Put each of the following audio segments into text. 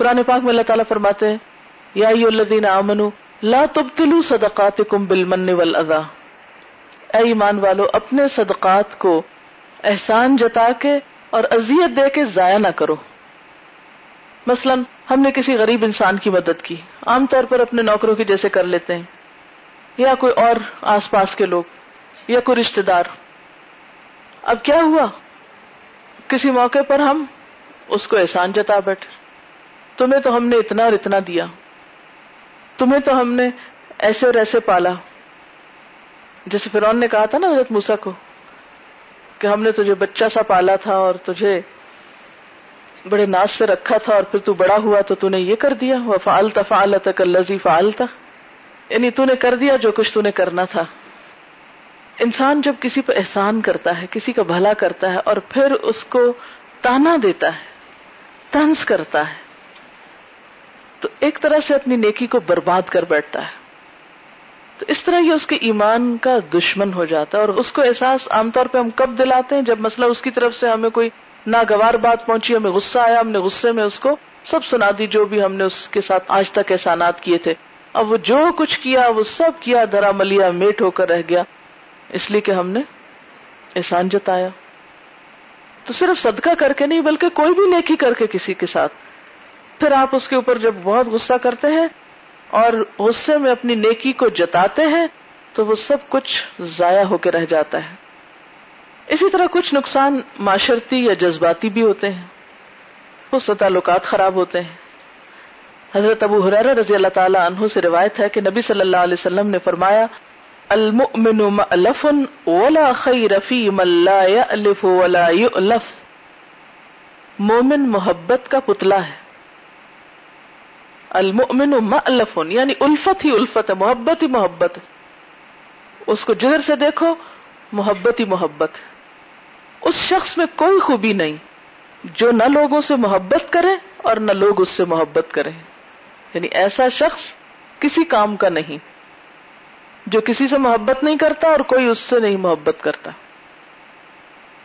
قرآن پاک میں اللہ تعالیٰ فرماتے ہیں، یا الذین آمنو لا تبتلو صدقاتکم بالمن والاذا اے ایمان والو، اپنے صدقات کو احسان جتا کے اور اذیت دے کے ضائع نہ کرو۔ مثلا، ہم نے کسی غریب انسان کی مدد کی۔ عام طور پر اپنے نوکروں کی جیسے کر لیتے ہیں۔ یا کوئی اور آس پاس کے لوگ، یا کوئی رشتے دار۔ اب کیا ہوا؟ کسی موقع پر ہم اس کو احسان جتا بیٹھے۔ تمہیں تو ہم نے اتنا اور اتنا دیا۔ تمہیں تو ہم نے ایسے اور ایسے پالا۔ جیسے فرون نے کہا تھا نا حضرت موسا کو کہ ہم نے تجھے بچہ سا پالا تھا اور تجھے بڑے ناز سے رکھا تھا اور پھر تو بڑا ہوا تو نے یہ کر دیا۔ وہ فالتا فالتا کلزی فالتا یعنی تو نے کر دیا جو کچھ تو نے کرنا تھا۔ انسان جب کسی پہ احسان کرتا ہے، کسی کا بھلا کرتا ہے اور پھر اس کو تانا دیتا ہے تنس کرتا ہے۔ تو ایک طرح سے اپنی نیکی کو برباد کر بیٹھتا ہے۔ تو اس طرح یہ اس کے ایمان کا دشمن ہو جاتا ہے اور اس کو احساس عام طور پہ ہم کب دلاتے ہیں جب مسئلہ اس کی طرف سے ہمیں کوئی ناگوار بات پہنچی، ہمیں غصہ آیا، ہم نے غصے میں اس کو سب سنا دی، جو بھی ہم نے اس کے ساتھ آج تک احسانات کیے تھے۔ اب وہ جو کچھ کیا، وہ سب کیا درا ملیا میٹ ہو کر رہ گیا۔ اس لیے کہ ہم نے احسان جتایا۔ تو صرف صدقہ کر کے نہیں، بلکہ کوئی بھی نیکی کر کے کسی کے ساتھ۔ پھر آپ اس کے اوپر جب بہت غصہ کرتے ہیں اور غصے میں اپنی نیکی کو جتاتے ہیں، تو وہ سب کچھ ضائع ہو کے رہ جاتا ہے۔ اسی طرح کچھ نقصان معاشرتی یا جذباتی بھی ہوتے ہیں۔ اس سے تعلقات خراب ہوتے ہیں۔ حضرت ابو حرار رضی اللہ تعالیٰ عنہ سے روایت ہے کہ نبی صلی اللہ علیہ وسلم نے فرمایا، المؤمن مألف ولا خیر فی من لا یألف ولا یؤلف مومن محبت کا پتلا ہے۔ المؤمن مألف یعنی الفت ہی الفت ہے، محبت ہی محبت ہے۔ اس کو جگر سے دیکھو، محبت ہی محبت ہے۔ اس شخص میں کوئی خوبی نہیں، جو نہ لوگوں سے محبت کرے اور نہ لوگ اس سے محبت کریں۔ یعنی ایسا شخص کسی کام کا نہیں، جو کسی سے محبت نہیں کرتا اور کوئی اس سے نہیں محبت کرتا۔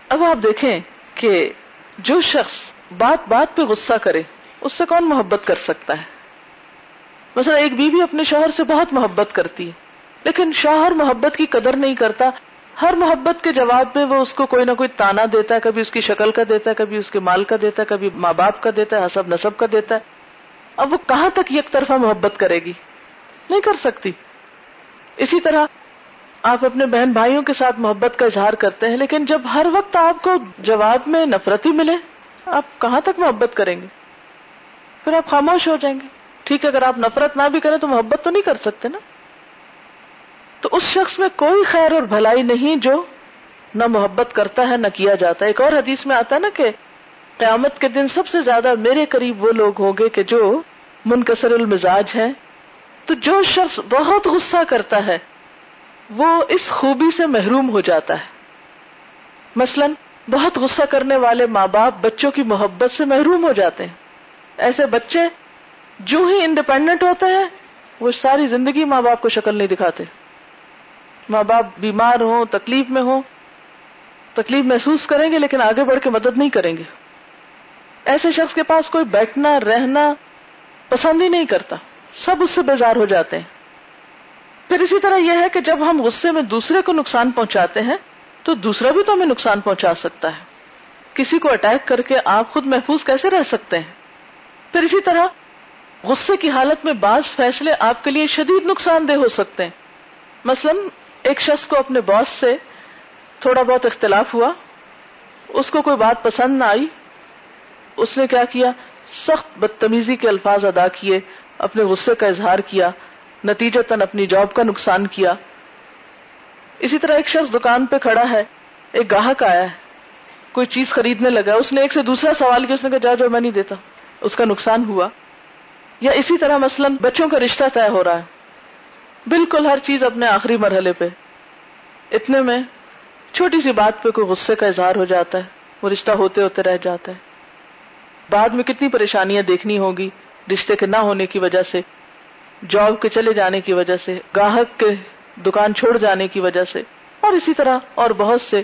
اب آپ دیکھیں کہ جو شخص بات بات پہ غصہ کرے، اس سے کون محبت کر سکتا ہے؟ مثلا ایک بیوی اپنے شوہر سے بہت محبت کرتی ہے، لیکن شوہر محبت کی قدر نہیں کرتا، ہر محبت کے جواب میں وہ اس کو کوئی نہ کوئی تانا دیتا ہے، کبھی اس کی شکل کا دیتا ہے، کبھی اس کے مال کا دیتا ہے، کبھی ماں باپ کا دیتا ہے، حسب نصب کا دیتا ہے۔ اب وہ کہاں تک یک طرفہ محبت کرے گی؟ نہیں کر سکتی۔ اسی طرح آپ اپنے بہن بھائیوں کے ساتھ محبت کا اظہار کرتے ہیں، لیکن جب ہر وقت آپ کو جواب میں نفرت ہی ملے، آپ کہاں تک محبت کریں گے؟ پھر آپ خاموش ہو جائیں گے۔ ٹھیک ہے، اگر آپ نفرت نہ بھی کریں تو محبت تو نہیں کر سکتے نا۔ تو اس شخص میں کوئی خیر اور بھلائی نہیں جو نہ محبت کرتا ہے، نہ کیا جاتا ہے۔ ایک اور حدیث میں آتا ہے نا کہ قیامت کے دن سب سے زیادہ میرے قریب وہ لوگ ہوں گے کہ جو منکسر المزاج ہیں۔ تو جو شخص بہت غصہ کرتا ہے، وہ اس خوبی سے محروم ہو جاتا ہے۔ مثلا، بہت غصہ کرنے والے ماں باپ بچوں کی محبت سے محروم ہو جاتے ہیں۔ ایسے بچے جو ہی انڈیپینڈنٹ ہوتے ہیں، وہ ساری زندگی ماں باپ کو شکل نہیں دکھاتے۔ ماں باپ بیمار ہوں، تکلیف میں ہوں، تکلیف محسوس کریں گے لیکن آگے بڑھ کے مدد نہیں کریں گے۔ ایسے شخص کے پاس کوئی بیٹھنا، رہنا پسند ہی نہیں کرتا۔ سب اس سے بیزار ہو جاتے ہیں۔ پھر اسی طرح یہ ہے کہ جب ہم غصے میں دوسرے کو نقصان پہنچاتے ہیں، تو دوسرا بھی تو ہمیں نقصان پہنچا سکتا ہے۔ کسی کو اٹیک کر کے آپ خود محفوظ کیسے رہ سکتے ہیں؟ پھر اسی طرح غصے کی حالت میں بعض فیصلے آپ کے لیے شدید نقصان دہ ہو سکتے ہیں۔ مثلاً، ایک شخص کو اپنے باس سے تھوڑا بہت اختلاف ہوا، اس کو کوئی بات پسند نہ آئی، اس نے کیا کیا؟ سخت بدتمیزی کے الفاظ ادا کیے، اپنے غصے کا اظہار کیا نتیجہ تن اپنی جاب کا نقصان کیا۔ اسی طرح ایک شخص دکان پہ کھڑا ہے، ایک گاہک آیا ہے، کوئی چیز خریدنے لگا اس نے ایک سے دوسرا سوال کیا، اس نے کہا، جا، جو میں نہیں دیتا۔ اس کا نقصان ہوا۔ یا اسی طرح مثلا بچوں کا رشتہ طے ہو رہا ہے۔ بالکل ہر چیز اپنے آخری مرحلے پہ۔ اتنے میں چھوٹی سی بات پہ کوئی غصے کا اظہار ہو جاتا ہے، وہ رشتہ ہوتے ہوتے رہ جاتا ہے۔ بعد میں کتنی پریشانیاں دیکھنی ہوگی رشتے کے نہ ہونے کی وجہ سے، جاب کے چلے جانے کی وجہ سے، گاہک کے دکان چھوڑ جانے کی وجہ سے، اور اسی طرح اور بہت سے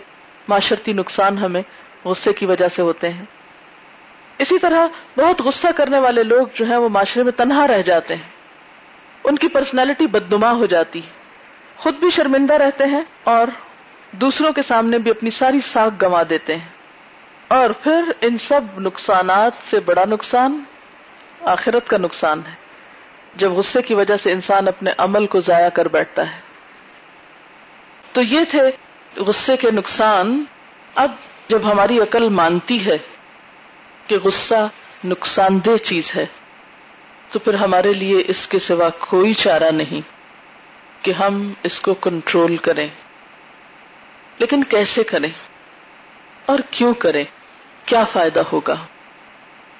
معاشرتی نقصان ہمیں غصے کی وجہ سے ہوتے ہیں۔ اسی طرح بہت غصہ کرنے والے لوگ جو ہیں وہ معاشرے میں تنہا رہ جاتے ہیں۔ ان کی پرسنالٹی بدنما ہو جاتی۔ خود بھی شرمندہ رہتے ہیں اور دوسروں کے سامنے بھی اپنی ساری ساکھ گنوا دیتے ہیں۔ اور پھر ان سب نقصانات سے بڑا نقصان آخرت کا نقصان ہے۔ جب غصے کی وجہ سے انسان اپنے عمل کو ضائع کر بیٹھتا ہے۔ تو یہ تھے غصے کے نقصان۔ اب جب ہماری عقل مانتی ہے کہ غصہ نقصان دہ چیز ہے، تو پھر ہمارے لیے اس کے سوا کوئی چارہ نہیں کہ ہم اس کو کنٹرول کریں۔ لیکن کیسے کریں؟ اور کیوں کریں؟ کیا فائدہ ہوگا؟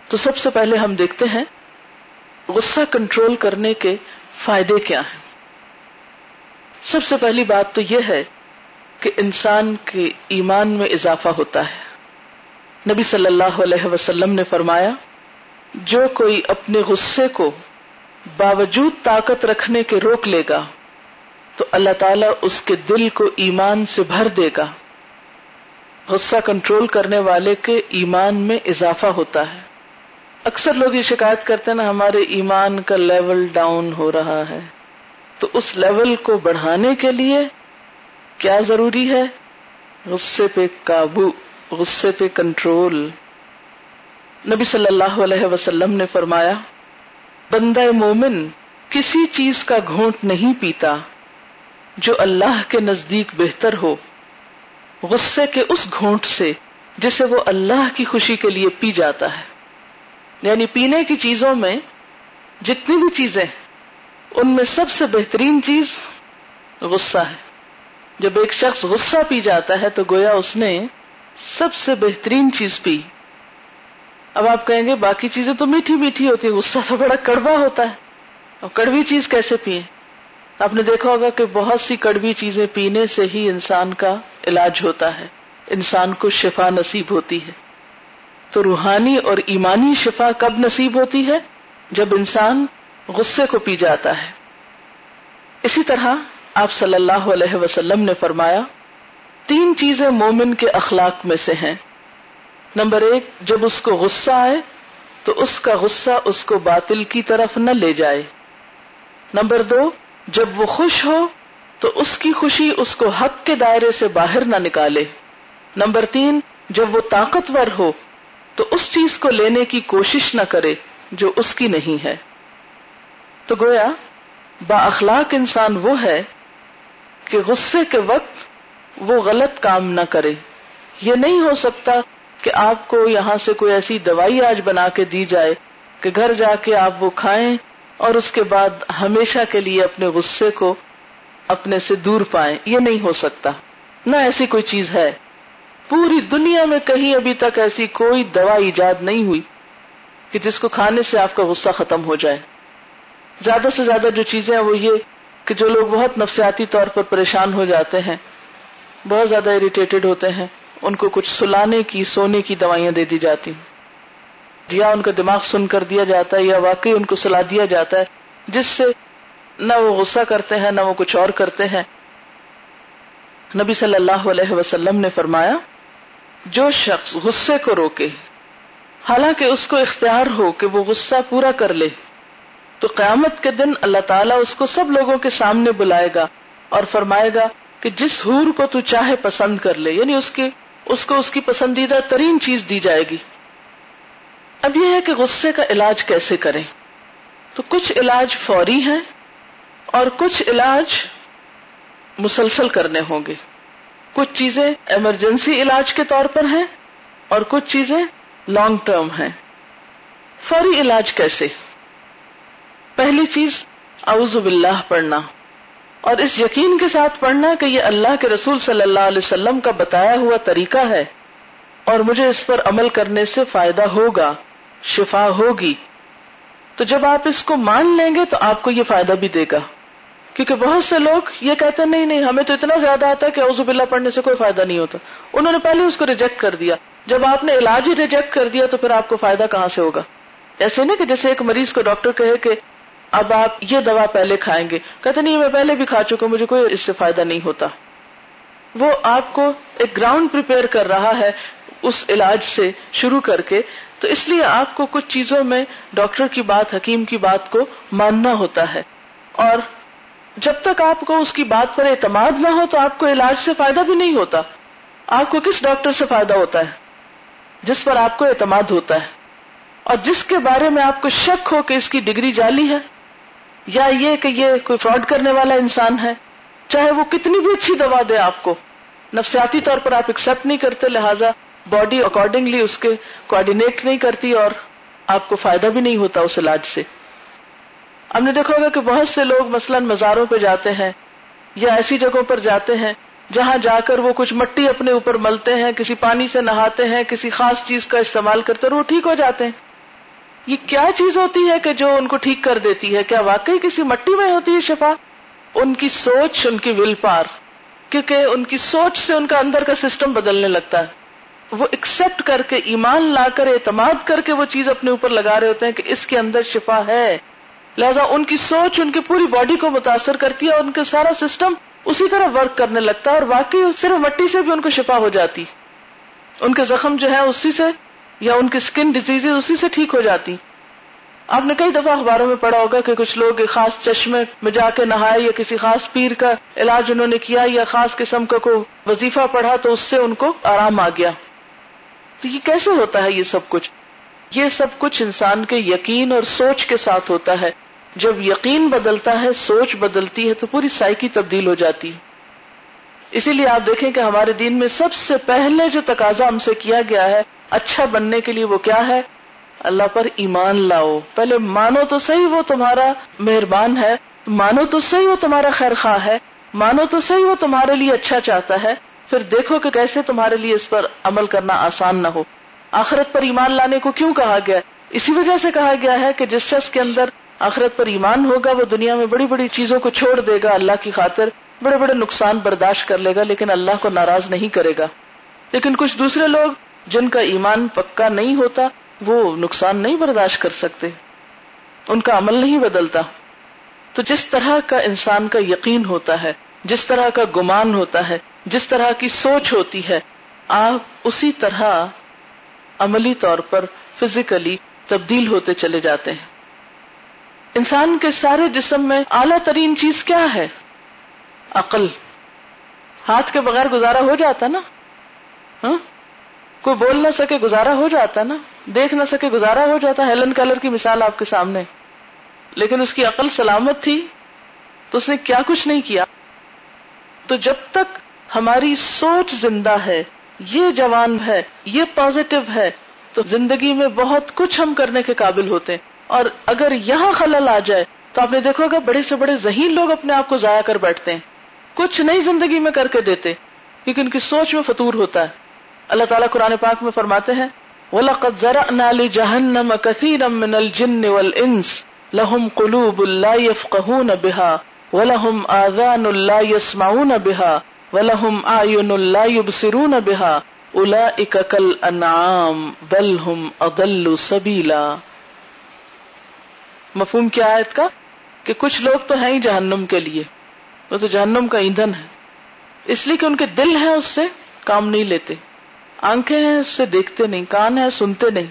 تو سب سے پہلے ہم دیکھتے ہیں غصہ کنٹرول کرنے کے فائدے کیا ہیں۔ سب سے پہلی بات تو یہ ہے کہ انسان کے ایمان میں اضافہ ہوتا ہے۔ نبی صلی اللہ علیہ وسلم نے فرمایا، جو کوئی اپنے غصے کو باوجود طاقت رکھنے کے روک لے گا، تو اللہ تعالیٰ اس کے دل کو ایمان سے بھر دے گا۔ غصہ کنٹرول کرنے والے کے ایمان میں اضافہ ہوتا ہے۔ اکثر لوگ یہ شکایت کرتے ہیں نا، ہمارے ایمان کا لیول ڈاؤن ہو رہا ہے۔ تو اس لیول کو بڑھانے کے لیے کیا ضروری ہے؟ غصے پہ قابو۔ غصے پہ کنٹرول نبی صلی اللہ علیہ وسلم نے فرمایا، بندہ مومن کسی چیز کا گھونٹ نہیں پیتا جو اللہ کے نزدیک بہتر ہو۔ غصے کے اس گھونٹ سے جسے وہ اللہ کی خوشی کے لیے پی جاتا ہے۔ یعنی پینے کی چیزوں میں جتنی بھی چیزیں ان میں سب سے بہترین چیز غصہ ہے۔ جب ایک شخص غصہ پی جاتا ہے تو گویا اس نے سب سے بہترین چیز پی۔ اب آپ کہیں گے باقی چیزیں تو میٹھی میٹھی ہوتی ہے غصہ تو بڑا کڑوا ہوتا ہے۔ اور کڑوی چیز کیسے پیے آپ نے دیکھا ہوگا کہ بہت سی کڑوی چیزیں پینے سے ہی انسان کا علاج ہوتا ہے۔ انسان کو شفا نصیب ہوتی ہے۔ تو روحانی اور ایمانی شفا کب نصیب ہوتی ہے؟ جب انسان غصے کو پی جاتا ہے۔ اسی طرح آپ صلی اللہ علیہ وسلم نے فرمایا تین چیزیں مومن کے اخلاق میں سے ہیں۔ نمبر ایک، جب اس کو غصہ آئے، تو اس کا غصہ اس کو باطل کی طرف نہ لے جائے۔ نمبر دو، جب وہ خوش ہو، تو اس کی خوشی اس کو حق کے دائرے سے باہر نہ نکالے۔ نمبر تین، جب وہ طاقتور ہو، تو اس چیز کو لینے کی کوشش نہ کرے جو اس کی نہیں ہے۔ تو گویا، با اخلاق انسان وہ ہے کہ غصے کے وقت وہ غلط کام نہ کرے۔ یہ نہیں ہو سکتا کہ آپ کو یہاں سے کوئی ایسی دوائی آج بنا کے دی جائے کہ گھر جا کے آپ وہ کھائیں اور اس کے بعد ہمیشہ کے لیے اپنے غصے کو اپنے سے دور پائیں۔ یہ نہیں ہو سکتا۔ نہ ایسی کوئی چیز ہے۔ پوری دنیا میں کہیں ابھی تک ایسی کوئی دوا ایجاد نہیں ہوئی کہ جس کو کھانے سے آپ کا غصہ ختم ہو جائے۔ زیادہ سے زیادہ جو چیزیں ہیں وہ یہ کہ جو لوگ بہت نفسیاتی طور پر پریشان ہو جاتے ہیں۔ بہت زیادہ اریٹیٹڈ ہوتے ہیں۔ ان کو کچھ سلانے کی، سونے کی دوائیاں دے دی جاتی یا ان کا دماغ سن کر دیا جاتا ہے یا واقعی ان کو سلا دیا جاتا ہے، جس سے نہ وہ غصہ کرتے ہیں، نہ وہ کچھ اور کرتے ہیں۔ نبی صلی اللہ علیہ وسلم نے فرمایا، جو شخص غصے کو روکے، حالانکہ اس کو اختیار ہو کہ وہ غصہ پورا کر لے، تو قیامت کے دن اللہ تعالیٰ اس کو سب لوگوں کے سامنے بلائے گا اور فرمائے گا کہ جس حور کو تو چاہے پسند کر لے یعنی اس کی اس کو اس کی پسندیدہ ترین چیز دی جائے گی۔ اب یہ ہے کہ غصے کا علاج کیسے کریں؟ تو کچھ علاج فوری ہیں اور کچھ علاج مسلسل کرنے ہوں گے۔ کچھ چیزیں ایمرجنسی علاج کے طور پر ہیں اور کچھ چیزیں لانگ ٹرم ہیں۔ فوری علاج کیسے؟ پہلی چیز، اعوذ باللہ پڑھنا۔ اور اس یقین کے ساتھ پڑھنا کہ یہ اللہ کے رسول صلی اللہ علیہ وسلم کا بتایا ہوا طریقہ ہے اور مجھے اس پر عمل کرنے سے فائدہ ہوگا، شفا ہوگی۔ تو جب آپ اس کو مان لیں گے تو آپ کو یہ فائدہ بھی دے گا۔ کیونکہ بہت سے لوگ یہ کہتے ہیں، نہیں نہیں، ہمیں تو اتنا زیادہ آتا ہے کہ اوزب اللہ پڑھنے سے کوئی فائدہ نہیں ہوتا۔ انہوں نے پہلے اس کو ریجیکٹ کر دیا۔ جب آپ نے علاج ہی ریجیکٹ کر دیا تو پھر آپ کو فائدہ کہاں سے ہوگا؟ ایسے نہیں کہ جیسے ایک مریض کو ڈاکٹر کہے کہ اب آپ یہ دوا پہلے کھائیں گے۔ کہتے نہیں، میں پہلے بھی کھا چکا مجھے کوئی اس سے فائدہ نہیں ہوتا۔ وہ آپ کو ایک گراؤنڈ کر رہا ہے اس علاج سے شروع کر کے۔ تو اس لیے آپ کو کچھ چیزوں میں ڈاکٹر کی بات، حکیم کی بات کو ماننا ہوتا ہے۔ اور جب تک آپ کو اس کی بات پر اعتماد نہ ہو، تو آپ کو علاج سے فائدہ بھی نہیں ہوتا۔ آپ کو کس ڈاکٹر سے فائدہ ہوتا ہے؟ جس پر آپ کو اعتماد ہوتا ہے۔ اور جس کے بارے میں آپ کو شک ہو کہ اس کی ڈگری جالی ہے یا یہ کہ یہ کوئی فراڈ کرنے والا انسان ہے، چاہے وہ کتنی بھی اچھی دوا دے آپ کو۔ نفسیاتی طور پر آپ ایکسپٹ نہیں کرتے، لہٰذا باڈی اکارڈنگلی اس کے کوآڈینیٹ نہیں کرتی اور آپ کو فائدہ بھی نہیں ہوتا اس علاج سے۔ ہم نے دیکھا ہوگا کہ بہت سے لوگ مثلاً مزاروں پہ جاتے ہیں یا ایسی جگہوں پر جاتے ہیں جہاں جا کر وہ کچھ مٹی اپنے اوپر ملتے ہیں، کسی پانی سے نہاتے ہیں، کسی خاص چیز کا استعمال کرتے اور وہ ٹھیک ہو جاتے ہیں۔ یہ کیا چیز ہوتی ہے کہ جو ان کو ٹھیک کر دیتی ہے؟ کیا واقعی کسی مٹی میں ہوتی ہے شفا؟ ان کی سوچ، ان کی ول پار، کیونکہ ان کی سوچ سے ان کا اندر کا سسٹم بدلنے لگتا ہے۔ وہ ایکسپٹ کر کے ایمان لا کر، اعتماد کر کے وہ چیز اپنے اوپر لگا رہے ہوتے ہیں کہ اس کے اندر شفا ہے۔ لہذا ان کی سوچ، ان کی پوری باڈی کو متاثر کرتی ہے اور ان کا سارا سسٹم اسی طرح ورک کرنے لگتا ہے اور واقعی صرف مٹی سے بھی ان کو شفا ہو جاتی۔ ان کے زخم جو ہے اسی سے یا ان کی اسکن ڈیزیز اسی سے ٹھیک ہو جاتی۔ آپ نے کئی دفعہ اخباروں میں پڑھا ہوگا کہ کچھ لوگ خاص چشمے میں جا کے نہائے یا کسی خاص پیر کا علاج انہوں نے کیا یا خاص قسم کا کوئی وظیفہ پڑھا تو اس سے ان کو آرام آ گیا۔ تو یہ کیسے ہوتا ہے یہ سب کچھ؟ یہ سب کچھ انسان کے یقین اور سوچ کے ساتھ ہوتا ہے۔ جب یقین بدلتا ہے، سوچ بدلتی ہے تو پوری سائیکی تبدیل ہو جاتی۔ ہے اسی لیے آپ دیکھیں کہ ہمارے دین میں سب سے پہلے جو تقاضا ہم سے کیا گیا ہے اچھا بننے کے لیے وہ کیا ہے؟ اللہ پر ایمان لاؤ۔ پہلے مانو تو صحیح وہ تمہارا مہربان ہے۔ مانو تو صحیح وہ تمہارا خیر خواہ ہے۔ مانو تو صحیح وہ تمہارے لیے اچھا چاہتا ہے۔ پھر دیکھو کہ کیسے تمہارے لیے اس پر عمل کرنا آسان نہ ہو۔ آخرت پر ایمان لانے کو کیوں کہا گیا؟ اسی وجہ سے کہا گیا ہے کہ جس شخص کے اندر آخرت پر ایمان ہوگا، وہ دنیا میں بڑی بڑی چیزوں کو چھوڑ دے گا۔ اللہ کی خاطر بڑے بڑے نقصان برداشت کر لے گا، لیکن اللہ کو ناراض نہیں کرے گا۔ لیکن کچھ دوسرے لوگ جن کا ایمان پکا نہیں ہوتا، وہ نقصان نہیں برداشت کر سکتے۔ ان کا عمل نہیں بدلتا۔ تو جس طرح کا انسان کا یقین ہوتا ہے، جس طرح کا گمان ہوتا ہے، جس طرح کی سوچ ہوتی ہے، آپ اسی طرح عملی طور پر فزیکلی تبدیل ہوتے چلے جاتے ہیں۔ انسان کے سارے جسم میں اعلیٰ ترین چیز کیا ہے؟ عقل۔ ہاتھ کے بغیر گزارا ہو جاتا نا؟ ہاں؟ کوئی بول نہ سکے گزارا ہو جاتا نا؟ دیکھ نہ سکے گزارا ہو جاتا ہیلن کلر کی مثال آپ کے سامنے۔ لیکن اس کی عقل سلامت تھی تو اس نے کیا کچھ نہیں کیا۔ تو جب تک ہماری سوچ زندہ ہے، یہ جوان ہے، یہ پازیٹو ہے، تو زندگی میں بہت کچھ ہم کرنے کے قابل ہوتے ہیں۔ اور اگر یہاں خلل آ جائے، تو آپ نے دیکھو گا بڑے سے بڑے ذہین لوگ اپنے آپ کو ضائع کر بیٹھتے ہیں۔ کچھ نئی زندگی میں کر کے دیتے کیونکہ ان کی سوچ میں فطور ہوتا ہے۔ اللہ تعالیٰ قرآن پاک میں فرماتے ہیں، وَلَقَدْ زَرَعْنَا لِجَهَنَّمَ كَثِيرًا مِّنَ الْجِنِّ وَالْإِنسِ لَهُمْ قُلُوبٌ لَا يَفْقَهُونَ بِهَا، وَلَهُمْ آذَانٌ لَا يَسْمَعُونَ بِهَا، وَلَهُمْ آعْيُنٌ لَا يُبْصِرُونَ بِهَا، أُولَئِكَ كَالْأَنْعَامِ بَلْ هُمْ أَضَلُّ سَبِيلًا۔ مفہوم کیا ہے کا؟ کہ کچھ لوگ تو ہیں ہی جہنم کے لیے، وہ تو جہنم کا ایندھن ہے۔ اس لیے کہ ان کے دل ہیں، اس سے کام نہیں لیتے۔ آنکھیں ہیں، اس سے دیکھتے نہیں، کان ہے سنتے نہیں۔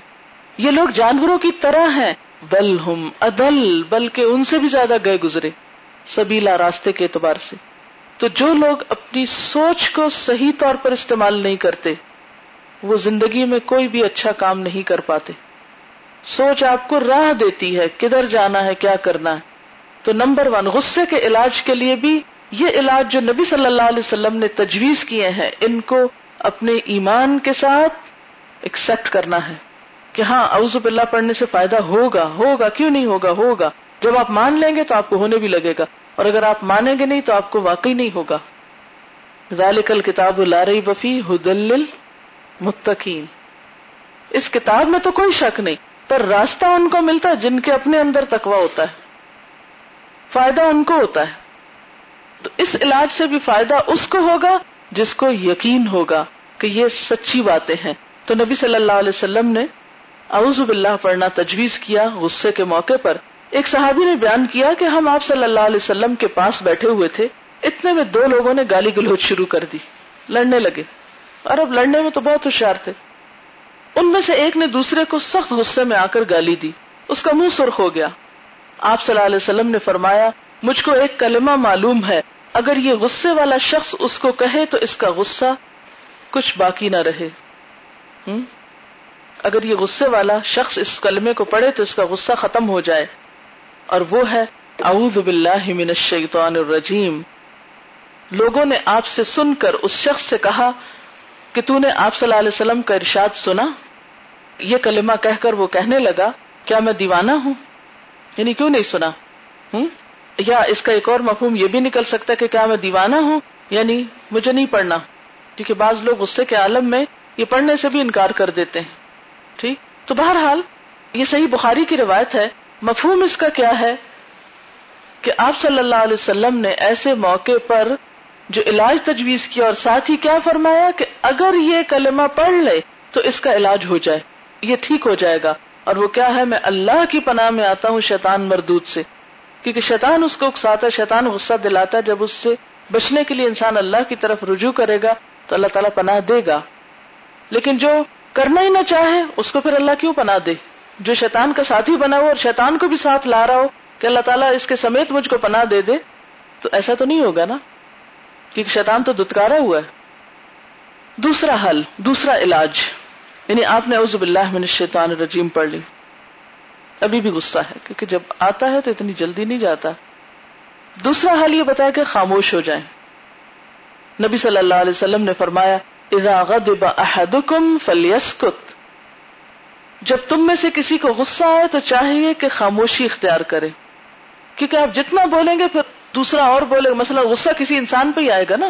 یہ لوگ جانوروں کی طرح ہیں۔ بل ہم ادل بلکہ ان سے بھی زیادہ گئے گزرے، سبیلا راستے کے اعتبار سے۔ تو جو لوگ اپنی سوچ کو صحیح طور پر استعمال نہیں کرتے، وہ زندگی میں کوئی بھی اچھا کام نہیں کر پاتے۔ سوچ آپ کو راہ دیتی ہے، کدھر جانا ہے، کیا کرنا ہے۔ تو نمبر ون، غصے کے علاج کے لیے بھی یہ علاج جو نبی صلی اللہ علیہ وسلم نے تجویز کیے ہیں، ان کو اپنے ایمان کے ساتھ ایکسپٹ کرنا ہے کہ ہاں اوز باللہ پڑھنے سے فائدہ ہوگا ہوگا، کیوں نہیں ہوگا؟ ہوگا۔ جب آپ مان لیں گے تو آپ کو ہونے بھی لگے گا، اور اگر آپ مانیں گے نہیں تو آپ کو واقعی نہیں ہوگا۔ ذالک کتاب لاری وفی ہدل متقین اس کتاب میں تو کوئی شک نہیں، پر راستہ ان کو ملتا ہے جن کے اپنے اندر تکوا ہوتا ہے، فائدہ ان کو ہوتا ہے۔ تو اس علاج سے بھی فائدہ اس کو ہوگا جس کو یقین ہوگا کہ یہ سچی باتیں ہیں۔ تو نبی صلی اللہ علیہ وسلم نے اعوذ باللہ پڑھنا تجویز کیا غصے کے موقع پر۔ ایک صحابی نے بیان کیا کہ ہم آپ صلی اللہ علیہ وسلم کے پاس بیٹھے ہوئے تھے۔ اتنے میں دو لوگوں نے گالی گلوچ شروع کر دی۔ لڑنے لگے۔ اور اب لڑنے میں تو بہت ہوشیار تھے۔ ان میں سے ایک نے دوسرے کو سخت غصے میں آ کر گالی دی۔ اس کا منہ سرخ ہو گیا۔ آپ صلی اللہ علیہ وسلم نے فرمایا، مجھ کو ایک کلمہ معلوم ہے۔ اگر یہ غصے والا شخص اس کو کہے تو اس کا غصہ کچھ باقی نہ رہے۔ اگر یہ غصے والا شخص اس کلمے کو پڑھے تو اس کا غصہ ختم ہو جائے۔ اور وہ ہے، اعوذ باللہ من الشیطان الرجیم۔ لوگوں نے آپ سے سن کر اس شخص سے کہا کہ تو نے آپ صلی اللہ علیہ وسلم کا ارشاد سنا۔ یہ کلمہ کہہ کر وہ کہنے لگا، کیا میں دیوانہ ہوں؟ یعنی کیوں نہیں سنا؟ ہوں یا اس کا ایک اور مفہوم یہ بھی نکل سکتا ہے کہ کیا میں دیوانہ ہوں؟ یعنی مجھے نہیں پڑھنا۔ کیونکہ بعض لوگ غصے کے عالم میں یہ پڑھنے سے بھی انکار کر دیتے ہیں۔ ٹھیک؟ تو بہرحال یہ صحیح بخاری کی روایت ہے۔ مفہوم اس کا کیا ہے کہ آپ صلی اللہ علیہ وسلم نے ایسے موقع پر جو علاج تجویز کیا اور ساتھ ہی کیا فرمایا کہ اگر یہ کلمہ پڑھ لے تو اس کا علاج ہو جائے، یہ ٹھیک ہو جائے گا۔ اور وہ کیا ہے؟ میں اللہ کی پناہ میں آتا ہوں شیطان مردود سے۔ کیونکہ شیطان اس کو اکساتا ہے، شیطان غصہ دلاتا ہے۔ جب اس سے بچنے کے لیے انسان اللہ کی طرف رجوع کرے گا، تو اللہ تعالیٰ پناہ دے گا۔ لیکن جو کرنا ہی نہ چاہے، اس کو پھر اللہ کیوں پناہ دے؟ جو شیطان کا ساتھی بنا ہو اور شیطان کو بھی ساتھ لا رہا ہو کہ اللہ تعالیٰ اس کے سمیت مجھ کو پناہ دے دے، تو ایسا تو نہیں ہوگا نا؟ کیونکہ شیطان تو دتکارا ہوا ہے۔ دوسرا حل، دوسرا علاج۔ یعنی آپ نے عزب اللہ من الشیطان الرجیم پڑھ لی۔ ابھی بھی غصہ ہے، کیونکہ جب آتا ہے تو اتنی جلدی نہیں جاتا۔ دوسرا حال یہ بتایا کہ خاموش ہو جائیں۔ نبی صلی اللہ علیہ وسلم نے فرمایا، اذا غضب فلیسکت جب تم میں سے کسی کو غصہ آئے تو چاہیے کہ خاموشی اختیار کرے۔ کیونکہ آپ جتنا بولیں گے پھر دوسرا اور بولے گا۔ مثلا غصہ کسی انسان پہ ہی آئے گا نا۔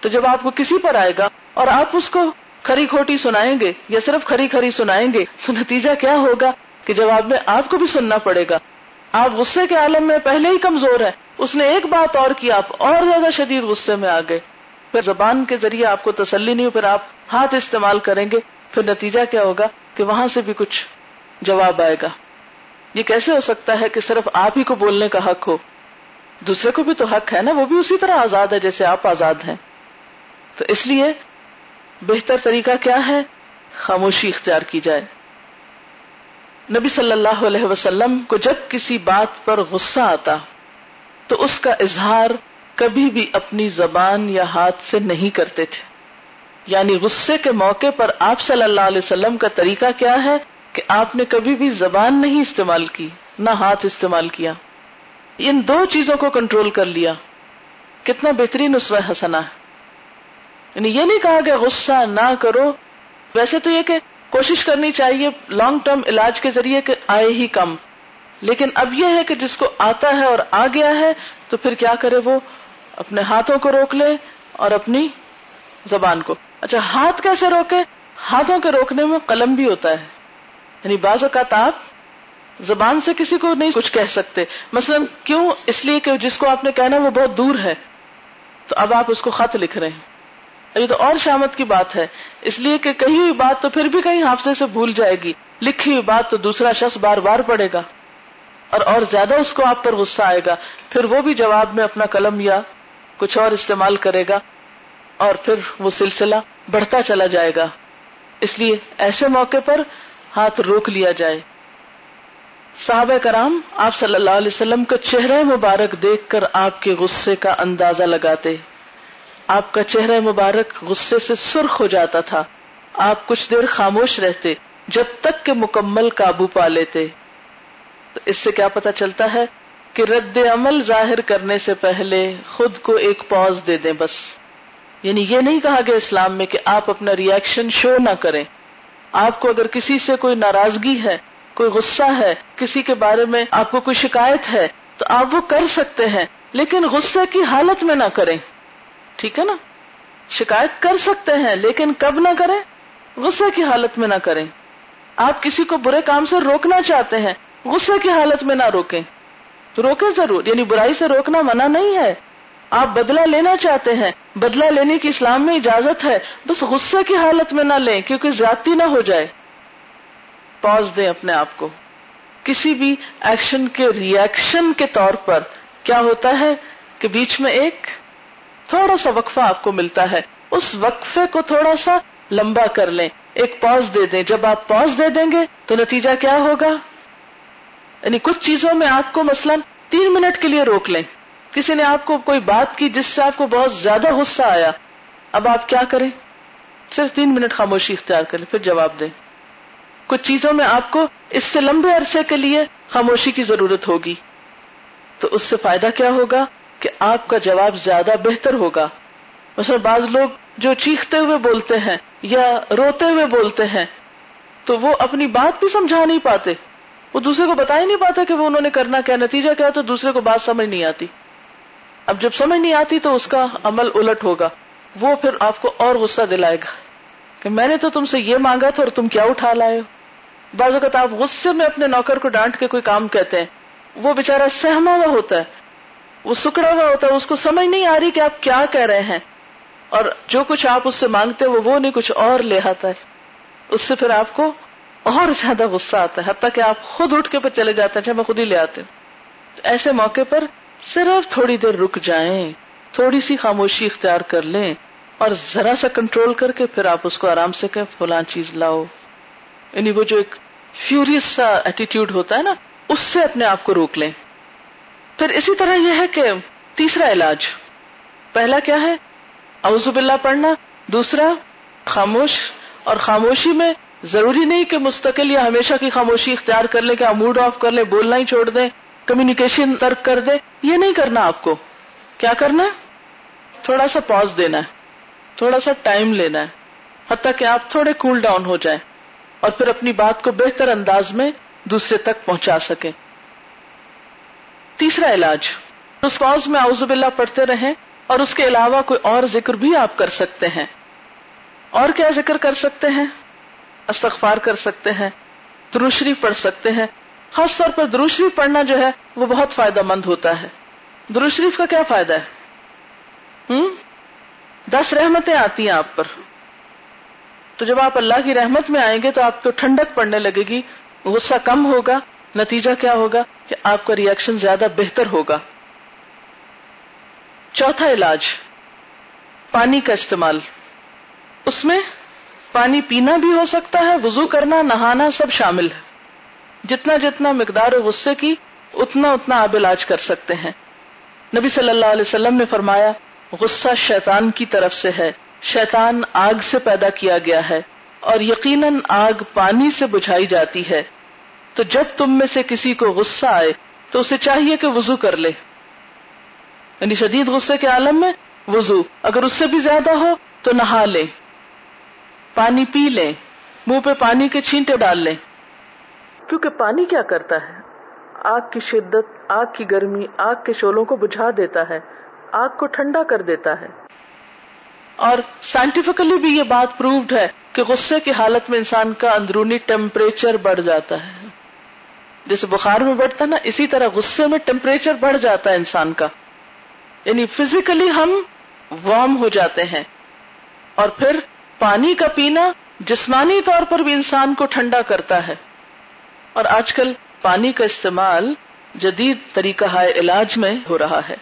تو جب آپ کو کسی پر آئے گا اور آپ اس کو کھری کھوٹی سنائیں گے یا صرف کھری کھری سنائیں گے تو نتیجہ کیا ہوگا؟ کہ جواب میں آپ کو بھی سننا پڑے گا۔ آپ غصے کے عالم میں پہلے ہی کمزور ہے اس نے ایک بات اور کی، آپ اور زیادہ شدید غصے میں آ گئے۔ پھر زبان کے ذریعے آپ کو تسلی نہیں، پھر آپ ہاتھ استعمال کریں گے۔ پھر نتیجہ کیا ہوگا کہ وہاں سے بھی کچھ جواب آئے گا۔ یہ کیسے ہو سکتا ہے کہ صرف آپ ہی کو بولنے کا حق ہو؟ دوسرے کو بھی تو حق ہے نا، وہ بھی اسی طرح آزاد ہے جیسے آپ آزاد ہیں۔ تو اس لیے بہتر طریقہ کیا ہے؟ خاموشی اختیار کی جائے۔ نبی صلی اللہ علیہ وسلم کو جب کسی بات پر غصہ آتا، تو اس کا اظہار کبھی بھی اپنی زبان یا ہاتھ سے نہیں کرتے تھے۔ یعنی غصے کے موقع پر آپ صلی اللہ علیہ وسلم کا طریقہ کیا ہے کہ آپ نے کبھی بھی زبان نہیں استعمال کی، نہ ہاتھ استعمال کیا۔ ان دو چیزوں کو کنٹرول کر لیا۔ کتنا بہترین اسو حسنا ہے یعنی یہ نہیں کہا کہ غصہ نہ کرو۔ ویسے تو یہ کہ کوشش کرنی چاہیے لانگ ٹرم علاج کے ذریعے کہ آئے ہی کم۔ لیکن اب یہ ہے کہ جس کو آتا ہے اور آ گیا ہے، تو پھر کیا کرے وہ؟ اپنے ہاتھوں کو روک لے اور اپنی زبان کو۔ اچھا ہاتھ کیسے روکے؟ ہاتھوں کے روکنے میں قلم بھی ہوتا ہے۔ یعنی بعض اوقات آپ زبان سے کسی کو نہیں کچھ کہہ سکتے۔ مثلا، کیوں؟ اس لیے کہ جس کو آپ نے کہنا وہ بہت دور ہے۔ تو اب آپ اس کو خط لکھ رہے ہیں۔ یہ تو اور شامت کی بات ہے۔ اس لیے کہ کہی ہوئی بات تو پھر بھی کہیں حافظے سے بھول جائے گی۔ لکھی ہوئی بات تو دوسرا شخص بار بار پڑے گا۔ اور اور زیادہ اس کو آپ پر غصہ آئے گا۔ پھر وہ بھی جواب میں اپنا قلم یا کچھ اور استعمال کرے گا۔ اور پھر وہ سلسلہ بڑھتا چلا جائے گا۔ اس لیے ایسے موقع پر ہاتھ روک لیا جائے۔ صحابہ کرام، آپ صلی اللہ علیہ وسلم کا چہرہ مبارک دیکھ کر آپ کے غصے کا اندازہ لگاتے۔ آپ کا چہرہ مبارک غصے سے سرخ ہو جاتا تھا۔ آپ کچھ دیر خاموش رہتے، جب تک کہ مکمل قابو پا لیتے۔ تو اس سے کیا پتا چلتا ہے کہ رد عمل ظاہر کرنے سے پہلے خود کو ایک پوز دے دیں بس۔ یعنی یہ نہیں کہا گیا اسلام میں کہ آپ اپنا ریئیکشن شو نہ کریں۔ آپ کو اگر کسی سے کوئی ناراضگی ہے، کوئی غصہ ہے، کسی کے بارے میں آپ کو کوئی شکایت ہے، تو آپ وہ کر سکتے ہیں، لیکن غصے کی حالت میں نہ کریں۔ ٹھیک ہے نا؟ شکایت کر سکتے ہیں، لیکن کب نہ کریں؟ غصے کی حالت میں نہ کریں۔ آپ کسی کو برے کام سے روکنا چاہتے ہیں، غصے کی حالت میں نہ روکیں۔ تو روکے ضرور یعنی برائی سے روکنا منع نہیں ہے۔ آپ بدلہ لینا چاہتے ہیں، بدلہ لینے کی اسلام میں اجازت ہے۔ بس غصے کی حالت میں نہ لیں، کیونکہ زیادتی نہ ہو جائے۔ پاز دیں اپنے آپ کو۔ کسی بھی ایکشن کے ریئیکشن کے طور پر کیا ہوتا ہے کہ بیچ میں ایک تھوڑا سا وقفہ آپ کو ملتا ہے۔ اس وقفے کو تھوڑا سا لمبا کر لیں۔ ایک پوز دے دیں۔ جب آپ پوز دے دیں گے تو نتیجہ کیا ہوگا؟ یعنی کچھ چیزوں میں آپ کو مثلا تین منٹ کے لیے روک لیں۔ کسی نے آپ کو کوئی بات کی جس سے آپ کو بہت زیادہ غصہ آیا۔ اب آپ کیا کریں؟ صرف تین منٹ خاموشی اختیار کریں، پھر جواب دیں۔ کچھ چیزوں میں آپ کو اس سے لمبے عرصے کے لیے خاموشی کی ضرورت ہوگی۔ تو اس سے فائدہ کیا ہوگا؟ کہ آپ کا جواب زیادہ بہتر ہوگا۔ مثلا بعض لوگ جو چیختے ہوئے بولتے ہیں یا روتے ہوئے بولتے ہیں، تو وہ اپنی بات بھی سمجھا نہیں پاتے۔ وہ دوسرے کو بتا ہی نہیں پاتا کہ وہ انہوں نے کرنا کیا، نتیجہ کیا، تو دوسرے کو بات سمجھ نہیں آتی۔ اب جب سمجھ نہیں آتی تو اس کا عمل الٹ ہوگا۔ وہ پھر آپ کو اور غصہ دلائے گا کہ میں نے تو تم سے یہ مانگا تھا اور تم کیا اٹھا لائے ہو۔ بعض اوقات آپ غصے میں اپنے نوکر کو ڈانٹ کے کوئی کام کہتے ہیں۔ وہ بےچارا سہما ہوا ہوتا ہے۔ وہ سکڑا ہوا ہوتا ہے، اس کو سمجھ نہیں آ رہی کہ آپ کیا کہہ رہے ہیں۔ اور جو کچھ آپ اس سے مانگتے وہ وہ نہیں، کچھ اور لے آتا ہے۔ اس سے پھر آپ کو اور زیادہ غصہ آتا ہے، حتیٰ کہ آپ خود اٹھ کے پھر چلے جاتے ہیں میں خود ہی لے آتے ہوں۔ ایسے موقع پر صرف تھوڑی دیر رک جائیں، تھوڑی سی خاموشی اختیار کر لیں اور ذرا سا کنٹرول کر کے پھر آپ اس کو آرام سے کہ فلان چیز لاؤ۔ یعنی وہ جو ایک فیوریس سا ایٹیٹیوڈ ہوتا ہے نا، اس سے اپنے آپ کو روک لیں۔ پھر اسی طرح یہ ہے کہ تیسرا علاج۔ پہلا کیا ہے؟ اعوذ باللہ پڑھنا۔ دوسرا، خاموش۔ اور خاموشی میں ضروری نہیں کہ مستقل یا ہمیشہ کی خاموشی اختیار کر لیں کہ آپ موڈ آف کر لیں، بولنا ہی چھوڑ دیں کمیونیکیشن ترک کر دیں۔ یہ نہیں کرنا آپ کو۔ کیا کرنا؟ ہے تھوڑا سا پاز دینا ہے۔ تھوڑا سا ٹائم لینا ہے۔ حتیٰ کہ آپ تھوڑے کول ڈاؤن ہو جائیں اور پھر اپنی بات کو بہتر انداز میں دوسرے تک پہنچا سکیں۔ تیسرا علاج۔ اس پاز میں اعوذ باللہ پڑھتے رہیں اور اس کے علاوہ کوئی اور ذکر بھی آپ کر سکتے ہیں۔ اور کیا ذکر کر سکتے ہیں؟ استغفار کر سکتے ہیں دروشری پڑھ سکتے ہیں۔ خاص طور پر دروشری پڑھنا جو ہے، وہ بہت فائدہ مند ہوتا ہے۔ دروشریف کا کیا فائدہ ہے؟ ہم؟ دس رحمتیں آتی ہیں آپ پر۔ تو جب آپ اللہ کی رحمت میں آئیں گے تو آپ کو ٹھنڈک پڑنے لگے گی، غصہ کم ہوگا۔ نتیجہ کیا ہوگا کہ آپ کا ریئیکشن زیادہ بہتر ہوگا۔ چوتھا علاج، پانی کا استعمال۔ اس میں پانی پینا بھی ہو سکتا ہے، وضو کرنا، نہانا سب شامل ہے۔ جتنا جتنا مقدار غصے کی، اتنا اتنا آپ علاج کر سکتے ہیں۔ نبی صلی اللہ علیہ وسلم نے فرمایا، غصہ شیطان کی طرف سے ہے۔ شیطان آگ سے پیدا کیا گیا ہے اور یقیناً آگ پانی سے بجھائی جاتی ہے۔ تو جب تم میں سے کسی کو غصہ آئے تو اسے چاہیے کہ وضو کر لے۔ یعنی شدید غصے کے عالم میں وضو۔ اگر اس سے بھی زیادہ ہو تو نہا لیں پانی پی لیں منہ پہ پانی کے چھینٹے ڈال لیں کیونکہ پانی کیا کرتا ہے؟ آگ کی شدت آگ کی گرمی آگ کے شولوں کو بجھا دیتا ہے۔ آگ کو ٹھنڈا کر دیتا ہے۔ اور سائنٹیفکلی بھی یہ بات پرووڈ ہے کہ غصے کی حالت میں انسان کا اندرونی ٹیمپریچر بڑھ جاتا ہے۔ جیسے بخار میں بڑھتا نا، اسی طرح غصے میں ٹیمپریچر بڑھ جاتا ہے انسان کا۔ یعنی فزیکلی ہم وارم ہو جاتے ہیں۔ اور پھر پانی کا پینا جسمانی طور پر بھی انسان کو ٹھنڈا کرتا ہے۔ اور آج کل پانی کا استعمال جدید طریقہ علاج میں ہو رہا ہے۔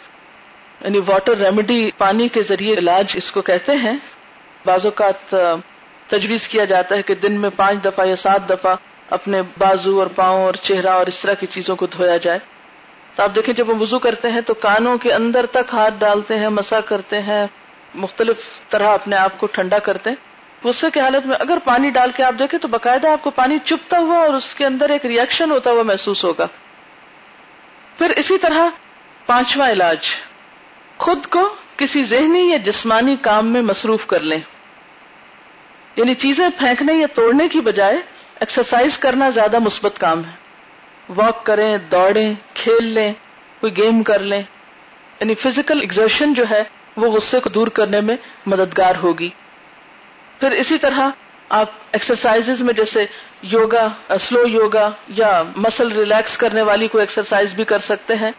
یعنی واٹر ریمیڈی پانی کے ذریعے علاج اس کو کہتے ہیں۔ بعض اوقات تجویز کیا جاتا ہے کہ دن میں پانچ دفعہ یا سات دفعہ اپنے بازو اور پاؤں اور چہرہ اور اس طرح کی چیزوں کو دھویا جائے۔ تو آپ دیکھیں جب ہم وضو کرتے ہیں تو کانوں کے اندر تک ہاتھ ڈالتے ہیں، مسا کرتے ہیں، مختلف طرح اپنے آپ کو ٹھنڈا کرتے ہیں۔ غصے کی حالت میں اگر پانی ڈال کے آپ دیکھیں تو باقاعدہ آپ کو پانی چپتا ہوا اور اس کے اندر ایک ریئیکشن ہوتا ہوا محسوس ہوگا۔ پھر اسی طرح پانچواں علاج، خود کو کسی ذہنی یا جسمانی کام میں مصروف کر لیں۔ یعنی چیزیں پھینکنے یا توڑنے کی بجائے ایکسرسائز کرنا زیادہ مثبت کام ہے۔ واک کریں، دوڑیں، کھیل لیں، کوئی گیم کر لیں۔ یعنی فزیکل ایگزرشن جو ہے، وہ غصے کو دور کرنے میں مددگار ہوگی۔ پھر اسی طرح آپ ایکسرسائز میں جیسے یوگا سلو یوگا یا مسل ریلیکس کرنے والی کوئی ایکسرسائز بھی کر سکتے ہیں۔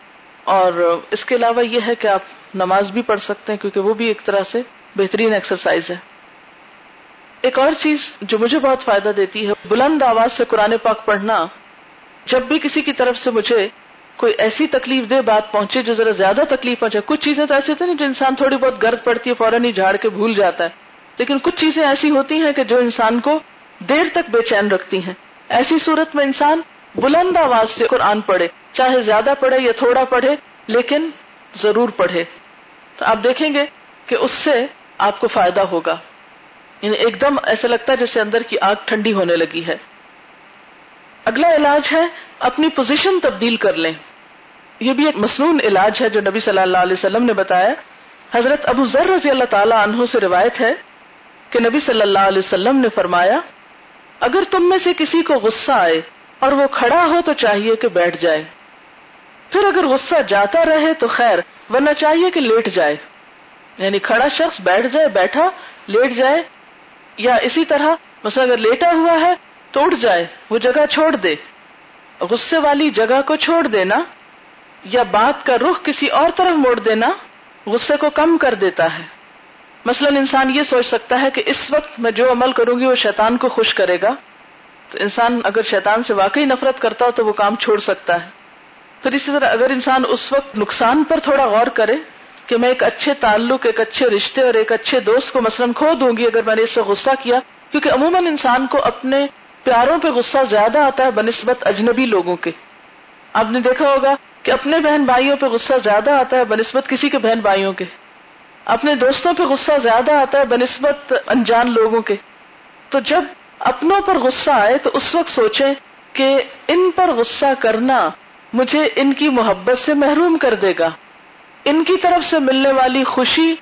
اور اس کے علاوہ یہ ہے کہ آپ نماز بھی پڑھ سکتے ہیں، کیونکہ وہ بھی ایک طرح سے بہترین ایکسرسائز ہے۔ ایک اور چیز جو مجھے بہت فائدہ دیتی ہے، بلند آواز سے قرآن پاک پڑھنا، جب بھی کسی کی طرف سے مجھے کوئی ایسی تکلیف دہ بات پہنچے جو ذرا زیادہ تکلیف پہنچے، کچھ چیزیں تو ایسی ہوتی ہیں جو انسان تھوڑی بہت گرد پڑتی ہے، فوراً ہی جھاڑ کے بھول جاتا ہے۔ لیکن کچھ چیزیں ایسی ہوتی ہیں کہ جو انسان کو دیر تک بے چین رکھتی ہیں۔ ایسی صورت میں انسان بلند آواز سے قرآن پڑھے، چاہے زیادہ پڑھے یا تھوڑا پڑھے، لیکن ضرور پڑھے۔ تو آپ دیکھیں گے کہ اس سے آپ کو فائدہ ہوگا۔ یعنی ایک دم ایسا لگتا ہے جیسے اندر کی آگ ٹھنڈی ہونے لگی ہے۔ اگلا علاج ہے اپنی پوزیشن تبدیل کر لیں۔ یہ بھی ایک مصنون علاج ہے جو نبی صلی اللہ علیہ وسلم نے بتایا۔ حضرت ابو ذر رضی اللہ تعالی عنہ سے روایت ہے کہ نبی صلی اللہ علیہ وسلم نے فرمایا، اگر تم میں سے کسی کو غصہ آئے اور وہ کھڑا ہو تو چاہیے کہ بیٹھ جائے۔ پھر اگر غصہ جاتا رہے تو خیر، ورنہ چاہیے کہ لیٹ جائے۔ یعنی کھڑا شخص بیٹھ جائے، بیٹھا، لیٹ جائے۔ یا اسی طرح مثلا اگر لیٹا ہوا ہے تو اٹھ جائے، وہ جگہ چھوڑ دے۔ غصے والی جگہ کو چھوڑ دینا یا بات کا رخ کسی اور طرف موڑ دینا غصے کو کم کر دیتا ہے۔ مثلا انسان یہ سوچ سکتا ہے کہ اس وقت میں جو عمل کروں گی وہ شیطان کو خوش کرے گا۔ تو انسان اگر شیطان سے واقعی نفرت کرتا ہو تو وہ کام چھوڑ سکتا ہے۔ پھر اسی طرح اگر انسان اس وقت نقصان پر تھوڑا غور کرے کہ میں ایک اچھے تعلق، ایک اچھے رشتے اور ایک اچھے دوست کو مثلاً کھو دوں گی اگر میں نے اس سے غصہ کیا، کیونکہ عموماً انسان کو اپنے پیاروں پہ غصہ زیادہ آتا ہے بنسبت اجنبی لوگوں کے۔ آپ نے دیکھا ہوگا کہ اپنے بہن بھائیوں پہ غصہ زیادہ آتا ہے بنسبت کسی کے بہن بھائیوں کے۔ اپنے دوستوں پہ غصہ زیادہ آتا ہے بنسبت انجان لوگوں کے۔ تو جب اپنوں پر غصہ آئے تو اس وقت سوچیں کہ ان پر غصہ کرنا مجھے ان کی محبت سے محروم کر دے گا۔ ان کی طرف سے ملنے والی خوشی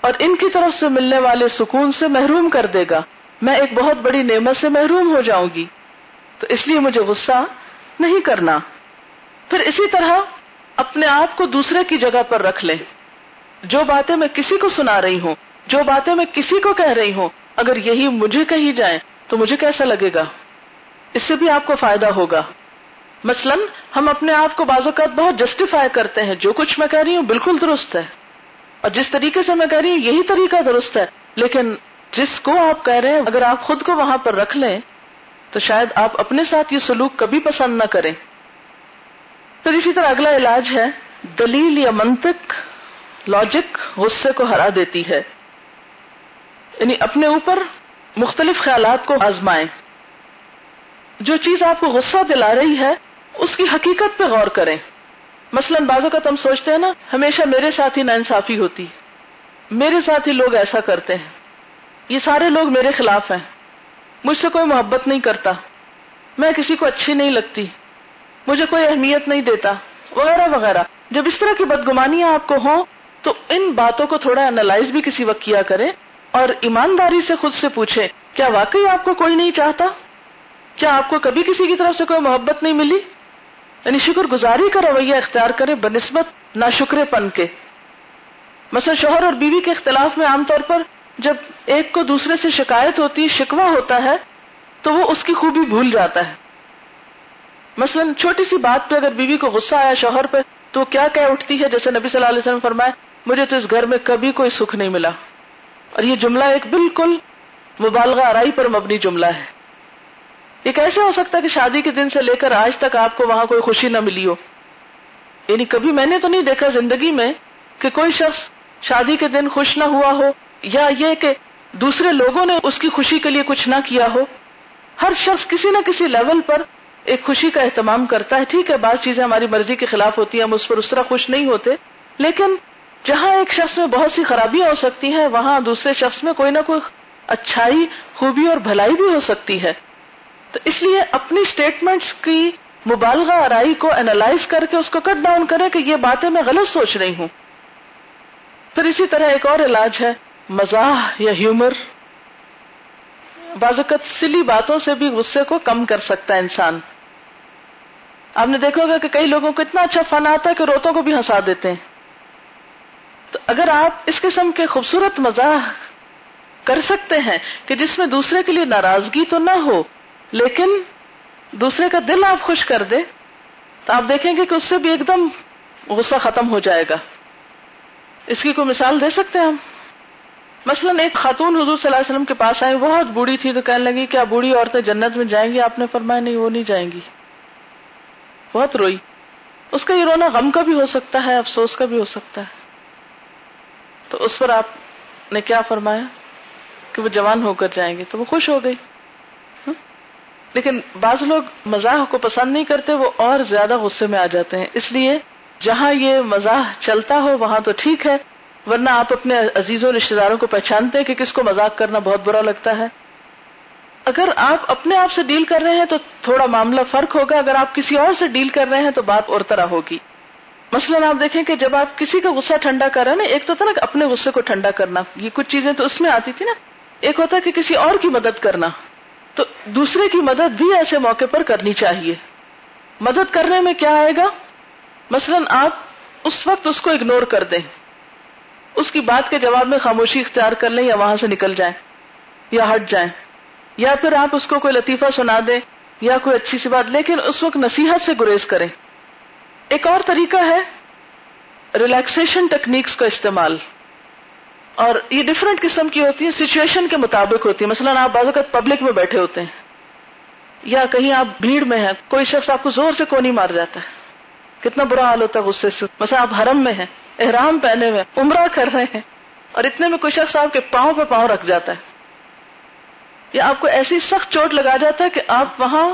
اور ان کی طرف سے ملنے والے سکون سے محروم کر دے گا۔ میں ایک بہت بڑی نعمت سے محروم ہو جاؤں گی۔ تو اس لیے مجھے غصہ نہیں کرنا۔ پھر اسی طرح اپنے آپ کو دوسرے کی جگہ پر رکھ لیں۔ جو باتیں میں کسی کو سنا رہی ہوں، جو باتیں میں کسی کو کہہ رہی ہوں، اگر یہی مجھے کہی جائیں تو مجھے کیسا لگے گا؟ اس سے بھی آپ کو فائدہ ہوگا۔ مثلا ہم اپنے آپ کو بعض اوقات بہت جسٹیفائی کرتے ہیں، جو کچھ میں کہہ رہی ہوں بالکل درست ہے۔ اور جس طریقے سے میں کہہ رہی ہوں، یہی طریقہ درست ہے۔ لیکن جس کو آپ کہہ رہے ہیں، اگر آپ خود کو وہاں پر رکھ لیں، تو شاید آپ اپنے ساتھ یہ سلوک کبھی پسند نہ کریں۔ پھر اسی طرح اگلا علاج ہے، دلیل یا منطق لاجک غصے کو ہرا دیتی ہے۔ یعنی اپنے اوپر مختلف خیالات کو آزمائیں۔ جو چیز آپ کو غصہ دلا رہی ہے اس کی حقیقت پہ غور کریں۔ مثلا بازو کا تم سوچتے ہیں نا، ہمیشہ میرے ساتھ ہی نا انصافی ہوتی۔ میرے ساتھ ہی لوگ ایسا کرتے ہیں۔ یہ سارے لوگ میرے خلاف ہیں۔ مجھ سے کوئی محبت نہیں کرتا۔ میں کسی کو اچھی نہیں لگتی۔ مجھے کوئی اہمیت نہیں دیتا۔ وغیرہ وغیرہ۔ جب اس طرح کی بدگمانیاں آپ کو ہوں، تو ان باتوں کو تھوڑا انالائز بھی کسی وقت کیا کرے اور ایمانداری سے خود سے پوچھے کیا واقعی آپ کو کوئی نہیں چاہتا؟ کیا آپ کو کبھی کسی کی طرف سے کوئی محبت نہیں ملی؟ یعنی شکر گزاری کا رویہ اختیار کرے بنسبت نہ شکر پن کے۔ مثلا شوہر اور بیوی کے اختلاف میں عام طور پر جب ایک کو دوسرے سے شکایت ہوتی شکوا ہوتا ہے، تو وہ اس کی خوبی بھول جاتا ہے۔ مثلا چھوٹی سی بات پہ اگر بیوی کو غصہ آیا شوہر پہ، تو وہ کیا کہہ اٹھتی ہے؟ جیسے نبی صلی اللہ علیہ وسلم فرمائے، مجھے تو اس گھر میں کبھی کوئی سکھ نہیں ملا۔ اور یہ جملہ ایک بالکل مبالغہ آرائی پر مبنی جملہ ہے۔ یہ کیسے ہو سکتا ہے کہ شادی کے دن سے لے کر آج تک آپ کو وہاں کوئی خوشی نہ ملی ہو؟ یعنی کبھی میں نے تو نہیں دیکھا زندگی میں کہ کوئی شخص شادی کے دن خوش نہ ہوا ہو یا یہ کہ دوسرے لوگوں نے اس کی خوشی کے لیے کچھ نہ کیا ہو۔ ہر شخص کسی نہ کسی لیول پر ایک خوشی کا اہتمام کرتا ہے۔ ٹھیک ہے، بعض چیزیں ہماری مرضی کے خلاف ہوتی ہیں، ہم اس پر اس طرح خوش نہیں ہوتے، لیکن جہاں ایک شخص میں بہت سی خرابیاں ہو سکتی ہیں، وہاں دوسرے شخص میں کوئی نہ کوئی اچھائی، خوبی اور بھلائی بھی ہو سکتی ہے۔ تو اس لیے اپنی اسٹیٹمنٹس کی مبالغہ آرائی کو اینالائز کر کے اس کو کٹ ڈاؤن کرے کہ یہ باتیں میں غلط سوچ رہی ہوں۔ پھر اسی طرح ایک اور علاج ہے، مزاح یا ہیومر بازوقت سلی باتوں سے بھی غصے کو کم کر سکتا ہے انسان۔ آپ نے دیکھا ہوگا کہ کئی لوگوں کو اتنا اچھا فن آتا ہے کہ روتوں کو بھی ہنسا دیتے ہیں۔ تو اگر آپ اس قسم کے خوبصورت مزاح کر سکتے ہیں کہ جس میں دوسرے کے لیے ناراضگی تو نہ ہو لیکن دوسرے کا دل آپ خوش کر دے تو آپ دیکھیں گے کہ اس سے بھی ایک دم غصہ ختم ہو جائے گا۔ اس کی کوئی مثال دے سکتے ہیں ہم؟ مثلا ایک خاتون حضور صلی اللہ علیہ وسلم کے پاس آئی بہت بوڑھی تھی تو کہنے لگی کیا بوڑھی عورتیں جنت میں جائیں گی؟ آپ نے فرمایا نہیں، وہ نہیں جائیں گی۔ بہت روئی۔ اس کا یہ رونا غم کا بھی ہو سکتا ہے، افسوس کا بھی ہو سکتا ہے۔ تو اس پر آپ نے کیا فرمایا؟ کہ وہ جوان ہو کر جائیں گے، تو وہ خوش ہو گئی۔ لیکن بعض لوگ مزاح کو پسند نہیں کرتے، وہ اور زیادہ غصے میں آ جاتے ہیں۔ اس لیے جہاں یہ مزاح چلتا ہو، وہاں تو ٹھیک ہے، ورنہ آپ اپنے عزیزوں رشتے داروں کو پہچانتے ہیں کہ کس کو مزاق کرنا بہت برا لگتا ہے۔ اگر آپ اپنے آپ سے ڈیل کر رہے ہیں تو تھوڑا معاملہ فرق ہوگا۔ اگر آپ کسی اور سے ڈیل کر رہے ہیں تو بات اور طرح ہوگی۔ مثلاً آپ دیکھیں کہ جب آپ کسی کا غصہ ٹھنڈا کر رہے ہیں نا، ایک تو تھا نا اپنے غصے کو ٹھنڈا کرنا، یہ کچھ چیزیں تو اس میں آتی تھی نا۔ ایک ہوتا ہے کہ کسی اور کی مدد کرنا۔ تو دوسرے کی مدد بھی ایسے موقع پر کرنی چاہیے۔ مدد کرنے میں کیا آئے گا؟ مثلاً آپ اس وقت اس کو اگنور کر دیں۔ اس کی بات کے جواب میں خاموشی اختیار کر لیں یا وہاں سے نکل جائیں یا ہٹ جائیں۔ یا پھر آپ اس کو کوئی لطیفہ سنا دیں یا کوئی اچھی سی بات، لیکن اس وقت نصیحت سے گریز کریں۔ ایک اور طریقہ ہے ریلیکسیشن ٹیکنیکس کا استعمال۔ اور یہ ڈفرینٹ قسم کی ہوتی ہیں سچویشن کے مطابق ہوتی ہے مثلاً آپ بعض اوقات پبلک میں بیٹھے ہوتے ہیں، یا کہیں آپ بھیڑ میں ہیں، کوئی شخص آپ کو زور سے کونی مار جاتا ہے۔ کتنا برا حال ہوتا ہے غصے سے۔ مثلا آپ حرم میں ہیں، احرام پہنے ہوئے عمرہ کر رہے ہیں، اور اتنے میں کوئی شخص آپ کے پاؤں پہ پاؤں رکھ جاتا ہے۔ یا آپ کو ایسی سخت چوٹ لگا جاتا ہے کہ آپ وہاں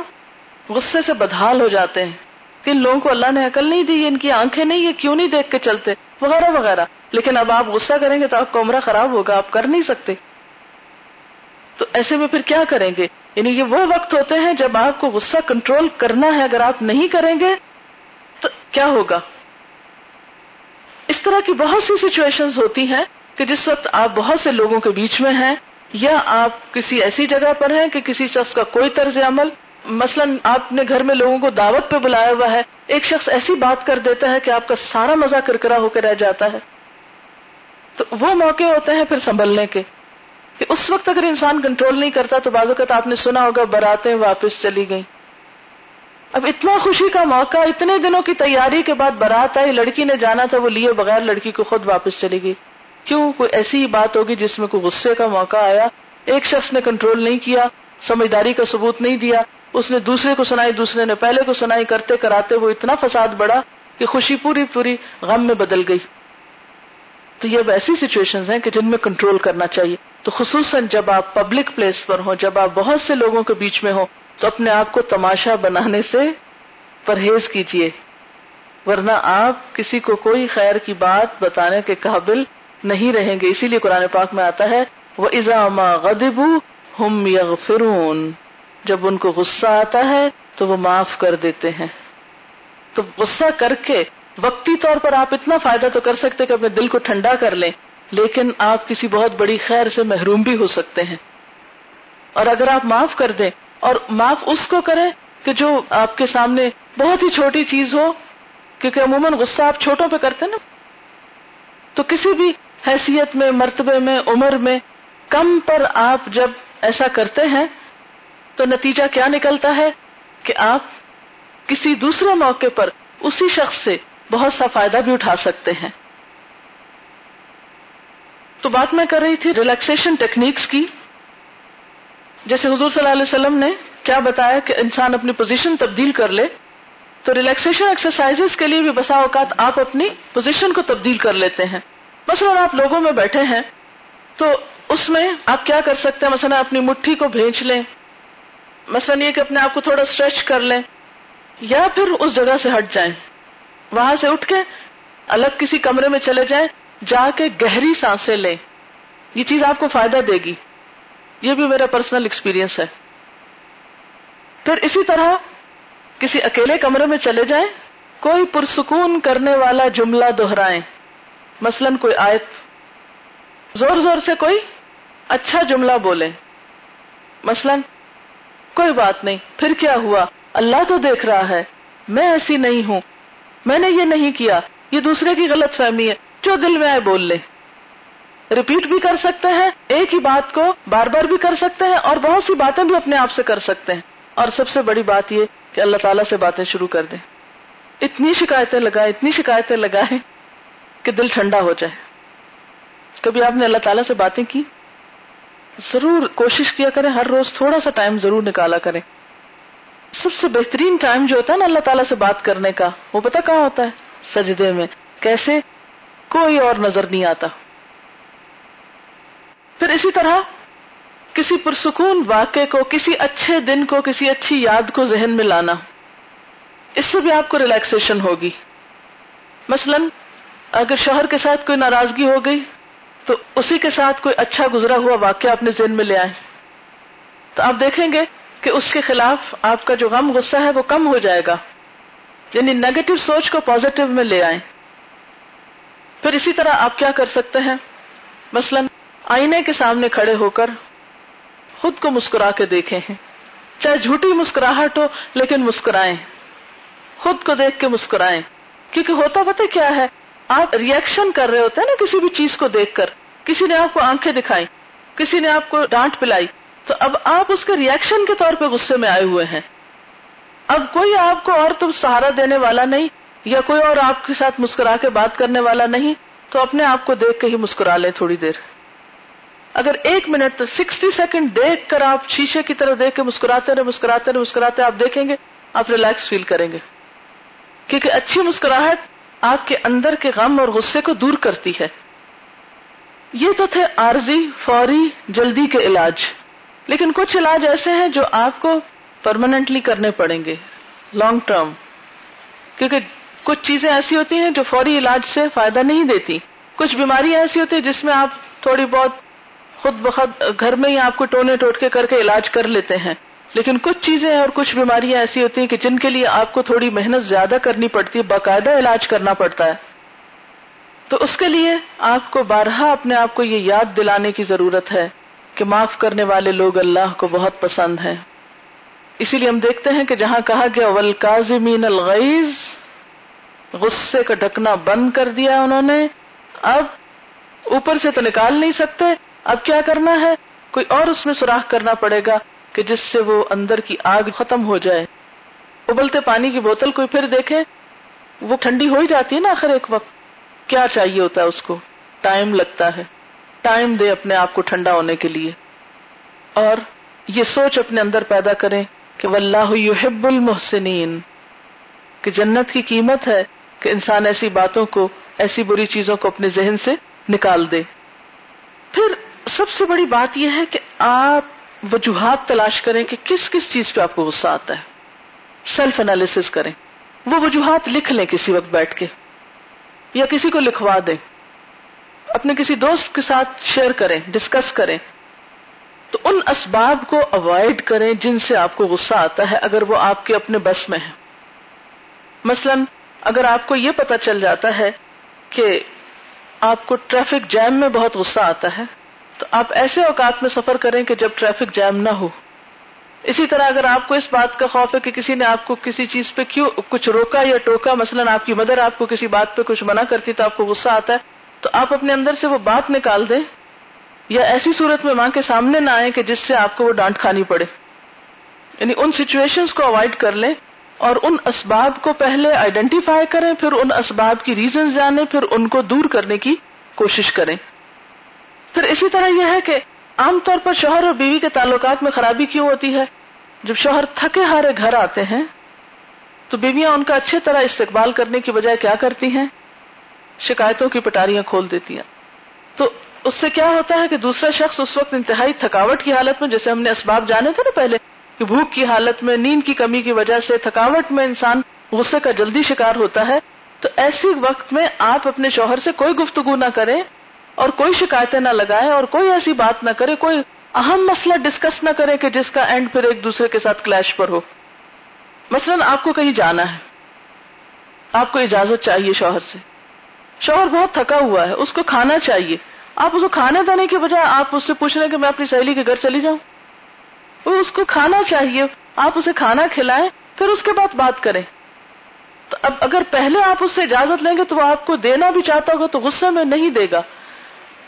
غصے سے بدحال ہو جاتے ہیں کہ ان لوگوں کو اللہ نے عقل نہیں دی، ان کی آنکھیں نہیں، یہ کیوں نہیں دیکھ کے چلتے؟ وغیرہ وغیرہ۔ لیکن اب آپ غصہ کریں گے تو آپ کا عمرہ خراب ہوگا، آپ کر نہیں سکتے۔ تو ایسے میں پھر کیا کریں گے؟ یعنی یہ وہ وقت ہوتے ہیں جب آپ کو غصہ کنٹرول کرنا ہے، اگر آپ نہیں کریں گے تو کیا ہوگا؟ اس طرح کی بہت سی سچویشن ہوتی ہیں کہ جس وقت آپ بہت سے لوگوں کے بیچ میں ہیں، یا آپ کسی ایسی جگہ پر ہیں کہ کسی شخص کا کوئی طرز عمل، مثلا آپ نے گھر میں لوگوں کو دعوت پہ بلایا ہوا ہے، ایک شخص ایسی بات کر دیتا ہے کہ آپ کا سارا مزہ کرکرا ہو کے رہ جاتا ہے۔ تو وہ موقع ہوتے ہیں پھر سنبھلنے کے کہ اس وقت اگر انسان کنٹرول نہیں کرتا تو بعض اوقات آپ نے سنا ہوگا براتیں واپس چلی گئیں۔ اب اتنا خوشی کا موقع، اتنے دنوں کی تیاری کے بعد برات آئی، لڑکی نے جانا تھا، وہ لیے بغیر لڑکی کو خود واپس چلی گئی۔ کیوں؟ کوئی ایسی ہی بات ہوگی جس میں کوئی غصے کا موقع آیا۔ ایک شخص نے کنٹرول نہیں کیا، سمجھداری کا ثبوت نہیں دیا۔ اس نے دوسرے کو سنائی، دوسرے نے پہلے کو سنائی، کرتے کراتے وہ اتنا فساد بڑا کہ خوشی پوری پوری غم میں بدل گئی۔ تو یہ ایسی سچویشن ہیں کہ جن میں کنٹرول کرنا چاہیے۔ تو خصوصاً جب آپ پبلک پلیس پر ہوں، جب آپ بہت سے لوگوں کے بیچ میں ہوں، تو اپنے آپ کو تماشا بنانے سے پرہیز کیجیے ورنہ آپ کسی کو کوئی خیر کی بات بتانے کے قابل نہیں رہیں گے۔ اسی لیے قرآن پاک میں آتا ہے وہ ازام غدب ہم یغفرون جب ان کو غصہ آتا ہے، تو وہ معاف کر دیتے ہیں۔ تو غصہ کر کے وقتی طور پر آپ اتنا فائدہ تو کر سکتے کہ اپنے دل کو ٹھنڈا کر لیں، لیکن آپ کسی بہت بڑی خیر سے محروم بھی ہو سکتے ہیں۔ اور اگر آپ معاف کر دیں، اور معاف اس کو کریں کہ جو آپ کے سامنے بہت ہی چھوٹی چیز ہو، کیونکہ عموماً غصہ آپ چھوٹوں پہ کرتے نا۔ تو کسی بھی حیثیت میں، مرتبے میں، عمر میں، کم پر آپ جب ایسا کرتے ہیں، تو نتیجہ کیا نکلتا ہے؟ کہ آپ کسی دوسرے موقع پر اسی شخص سے بہت سا فائدہ بھی اٹھا سکتے ہیں۔ تو بات میں کر رہی تھی ریلیکسیشن ٹیکنیکس کی۔ جیسے حضور صلی اللہ علیہ وسلم نے کیا بتایا کہ انسان اپنی پوزیشن تبدیل کر لے، تو ریلیکسیشن ایکسرسائز کے لیے بھی بسا اوقات آپ اپنی پوزیشن کو تبدیل کر لیتے ہیں۔ مثلا آپ لوگوں میں بیٹھے ہیں، تو اس میں آپ کیا کر سکتے ہیں؟ مثلا اپنی مٹھی کو بھیج لیں۔ مثلا یہ کہ اپنے آپ کو تھوڑا اسٹریچ کر لیں۔ یا پھر اس جگہ سے ہٹ جائیں۔ وہاں سے اٹھ کے الگ کسی کمرے میں چلے جائیں، جا کے گہری سانسیں لیں۔ یہ چیز آپ کو فائدہ دے گی۔ یہ بھی میرا پرسنل ایکسپیرئنس ہے۔ پھر اسی طرح کسی اکیلے کمرے میں چلے جائیں، کوئی پرسکون کرنے والا جملہ دہرائیں۔ مثلا کوئی آیت، زور زور سے کوئی اچھا جملہ بولیں۔ مثلا، کوئی بات نہیں، پھر کیا ہوا؟ اللہ تو دیکھ رہا ہے، میں ایسی نہیں ہوں۔ میں نے یہ نہیں کیا، یہ دوسرے کی غلط فہمی ہے، جو دل میں آئے بول لے۔ ریپیٹ بھی کر سکتے ہیں، ایک ہی بات کو بار بار بھی کر سکتے ہیں اور بہت سی باتیں بھی اپنے آپ سے کر سکتے ہیں۔ اور سب سے بڑی بات یہ کہ اللہ تعالیٰ سے باتیں شروع کر دیں۔ اتنی شکایتیں لگائیں، اتنی شکایتیں لگائیں کہ دل ٹھنڈا ہو جائے۔ کبھی آپ نے اللہ تعالیٰ سے باتیں کی؟ ضرور کوشش کیا کریں، ہر روز تھوڑا سا ٹائم ضرور نکالا کریں۔ سب سے بہترین ٹائم جو ہوتا ہے نا اللہ تعالیٰ سے بات کرنے کا، وہ پتا کہاں ہوتا ہے؟ سجدے میں۔ کیسے؟ کوئی اور نظر نہیں آتا۔ پھر اسی طرح کسی پرسکون واقع کو، کسی اچھے دن کو، کسی اچھی یاد کو ذہن میں لانا۔ اس سے بھی آپ کو ریلیکسیشن ہوگی۔ مثلا، اگر شوہر کے ساتھ کوئی ناراضگی ہو گئی، تو اسی کے ساتھ کوئی اچھا گزرا ہوا واقعہ اپنے ذہن میں لے آئے تو آپ دیکھیں گے کہ اس کے خلاف آپ کا جو غم غصہ ہے وہ کم ہو جائے گا۔ یعنی نیگیٹو سوچ کو پازیٹو میں لے آئیں۔ پھر اسی طرح آپ کیا کر سکتے ہیں؟ مثلا آئینے کے سامنے کھڑے ہو کر خود کو مسکرا کے دیکھے ہیں۔ چاہے جھوٹی مسکراہٹ ہو لیکن مسکرائیں۔ خود کو دیکھ کے مسکرائیں۔ کیونکہ ہوتا پتہ کیا ہے؟ آپ ریئیکشن کر رہے ہوتے ہیں نا کسی بھی چیز کو دیکھ کر۔ کسی نے آپ کو آنکھیں دکھائی کسی نے آپ کو ڈانٹ پلائی۔ تو اب آپ اس کے ریئیکشن کے طور پہ غصے میں آئے ہوئے ہیں۔ اب کوئی آپ کو اور تم سہارا دینے والا نہیں یا کوئی اور آپ کے ساتھ مسکرا کے بات کرنے والا نہیں، تو اپنے آپ کو دیکھ کے ہی مسکرا لیں تھوڑی دیر۔ اگر ایک منٹ سکسٹی سیکنڈ دیکھ کر آپ شیشے کی طرف دیکھ کے مسکراتے رہے مسکراتے رہے، مسکراتے آپ دیکھیں گے، آپ ریلیکس فیل کریں گے۔ کیونکہ اچھی مسکراہٹ آپ کے اندر کے غم اور غصے کو دور کرتی ہے۔ یہ تو تھے عارضی، فوری، جلدی کے علاج۔ لیکن کچھ علاج ایسے ہیں جو آپ کو پرماننٹلی کرنے پڑیں گے لانگ ٹرم کیونکہ کچھ چیزیں ایسی ہوتی ہیں جو فوری علاج سے فائدہ نہیں دیتی۔ کچھ بیماریاں ایسی ہوتی ہیں جس میں آپ تھوڑی بہت خود بخود گھر میں ہی آپ کو ٹونے ٹوٹ کے کر کے علاج کر لیتے ہیں۔ لیکن کچھ چیزیں اور کچھ بیماریاں ایسی ہوتی ہیں کہ جن کے لیے آپ کو تھوڑی محنت زیادہ کرنی پڑتی ہے، باقاعدہ علاج کرنا پڑتا ہے۔ تو اس کے لیے آپ کو بارہا اپنے آپ کو یہ یاد دلانے کی ضرورت ہے۔ کہ معاف کرنے والے لوگ اللہ کو بہت پسند ہیں۔ اسی لیے ہم دیکھتے ہیں کہ جہاں کہا گیا ولکازمین الغیز غصے کا ڈھکنا بند کر دیا انہوں نے۔ اب اوپر سے تو نکال نہیں سکتے، اب کیا کرنا ہے؟ کوئی اور اس میں سوراخ کرنا پڑے گا کہ جس سے وہ اندر کی آگ ختم ہو جائے۔ ابلتے پانی کی بوتل کوئی پھر دیکھے، وہ ٹھنڈی ہو ہی جاتی ہے نا آخر ایک وقت۔ کیا چاہیے ہوتا ہے اس کو؟ ٹائم لگتا ہے۔ ٹائم دے اپنے آپ کو ٹھنڈا ہونے کے لیے اور یہ سوچ اپنے اندر پیدا کریں کہ واللہ یحب المحسنین، کہ جنت کی قیمت ہے کہ انسان ایسی باتوں کو، ایسی بری چیزوں کو اپنے ذہن سے نکال دے۔ پھر سب سے بڑی بات یہ ہے کہ آپ وجوہات تلاش کریں کہ کس کس چیز پہ آپ کو غصہ آتا ہے۔ سیلف انالیس کریں۔ وہ وجوہات لکھ لیں کسی وقت بیٹھ کے یا کسی کو لکھوا دیں۔ اپنے کسی دوست کے ساتھ شیئر کریں ڈسکس کریں، تو ان اسباب کو اوائڈ کریں جن سے آپ کو غصہ آتا ہے اگر وہ آپ کے اپنے بس میں ہے مثلا، اگر آپ کو یہ پتا چل جاتا ہے کہ آپ کو ٹریفک جیم میں بہت غصہ آتا ہے، تو آپ ایسے اوقات میں سفر کریں کہ جب ٹریفک جیم نہ ہو۔ اسی طرح اگر آپ کو اس بات کا خوف ہے کہ کسی نے آپ کو کسی چیز پہ کیوں کچھ روکا یا ٹوکا، مثلا آپ کی مدر آپ کو کسی بات پہ کچھ منع کرتی تو آپ کو غصہ آتا ہے تو آپ اپنے اندر سے وہ بات نکال دیں یا ایسی صورت میں ماں کے سامنے نہ آئے کہ جس سے آپ کو وہ ڈانٹ کھانی پڑے۔ یعنی ان سچویشن کو اوائڈ کر لیں اور ان اسباب کو پہلے آئیڈینٹیفائی کریں، پھر ان اسباب کی ریزن جانیں، پھر ان کو دور کرنے کی کوشش کریں۔ پھر اسی طرح یہ ہے کہ عام طور پر شوہر اور بیوی کے تعلقات میں خرابی کیوں ہوتی ہے؟ جب شوہر تھکے ہارے گھر آتے ہیں تو بیویاں ان کا اچھی طرح استقبال کرنے کی بجائے کیا کرتی ہیں؟ شکایتوں کی پٹاریاں کھول دیتی ہیں۔ تو اس سے کیا ہوتا ہے کہ دوسرا شخص اس وقت انتہائی تھکاوٹ کی حالت میں، جیسے ہم نے اسباب جانے تھے نا پہلے، کہ بھوک کی حالت میں، نیند کی کمی کی وجہ سے تھکاوٹ میں انسان غصے کا جلدی شکار ہوتا ہے۔ تو ایسی وقت میں آپ اپنے شوہر سے کوئی گفتگو نہ کریں اور کوئی شکایتیں نہ لگائیں اور کوئی ایسی بات نہ کرے کوئی اہم مسئلہ ڈسکس نہ کرے کہ جس کا اینڈ پھر ایک دوسرے کے ساتھ کلیش پر ہو۔ مثلاً آپ کو کہیں جانا ہے۔ آپ کو اجازت چاہیے شوہر سے۔ شوہر بہت تھکا ہوا ہے، اس کو کھانا چاہیے۔ آپ اس کو کھانا دینے کے بجائے آپ اس سے پوچھ رہے کہ میں اپنی سہیلی کے گھر چلی جاؤں۔ وہ اس کو کھانا چاہیے، آپ اسے کھانا کھلائیں، پھر اس کے بعد بات کریں۔ تو اب اگر پہلے آپ اس سے اجازت لیں گے تو وہ آپ کو دینا بھی چاہتا ہوگا تو غصے میں نہیں دے گا۔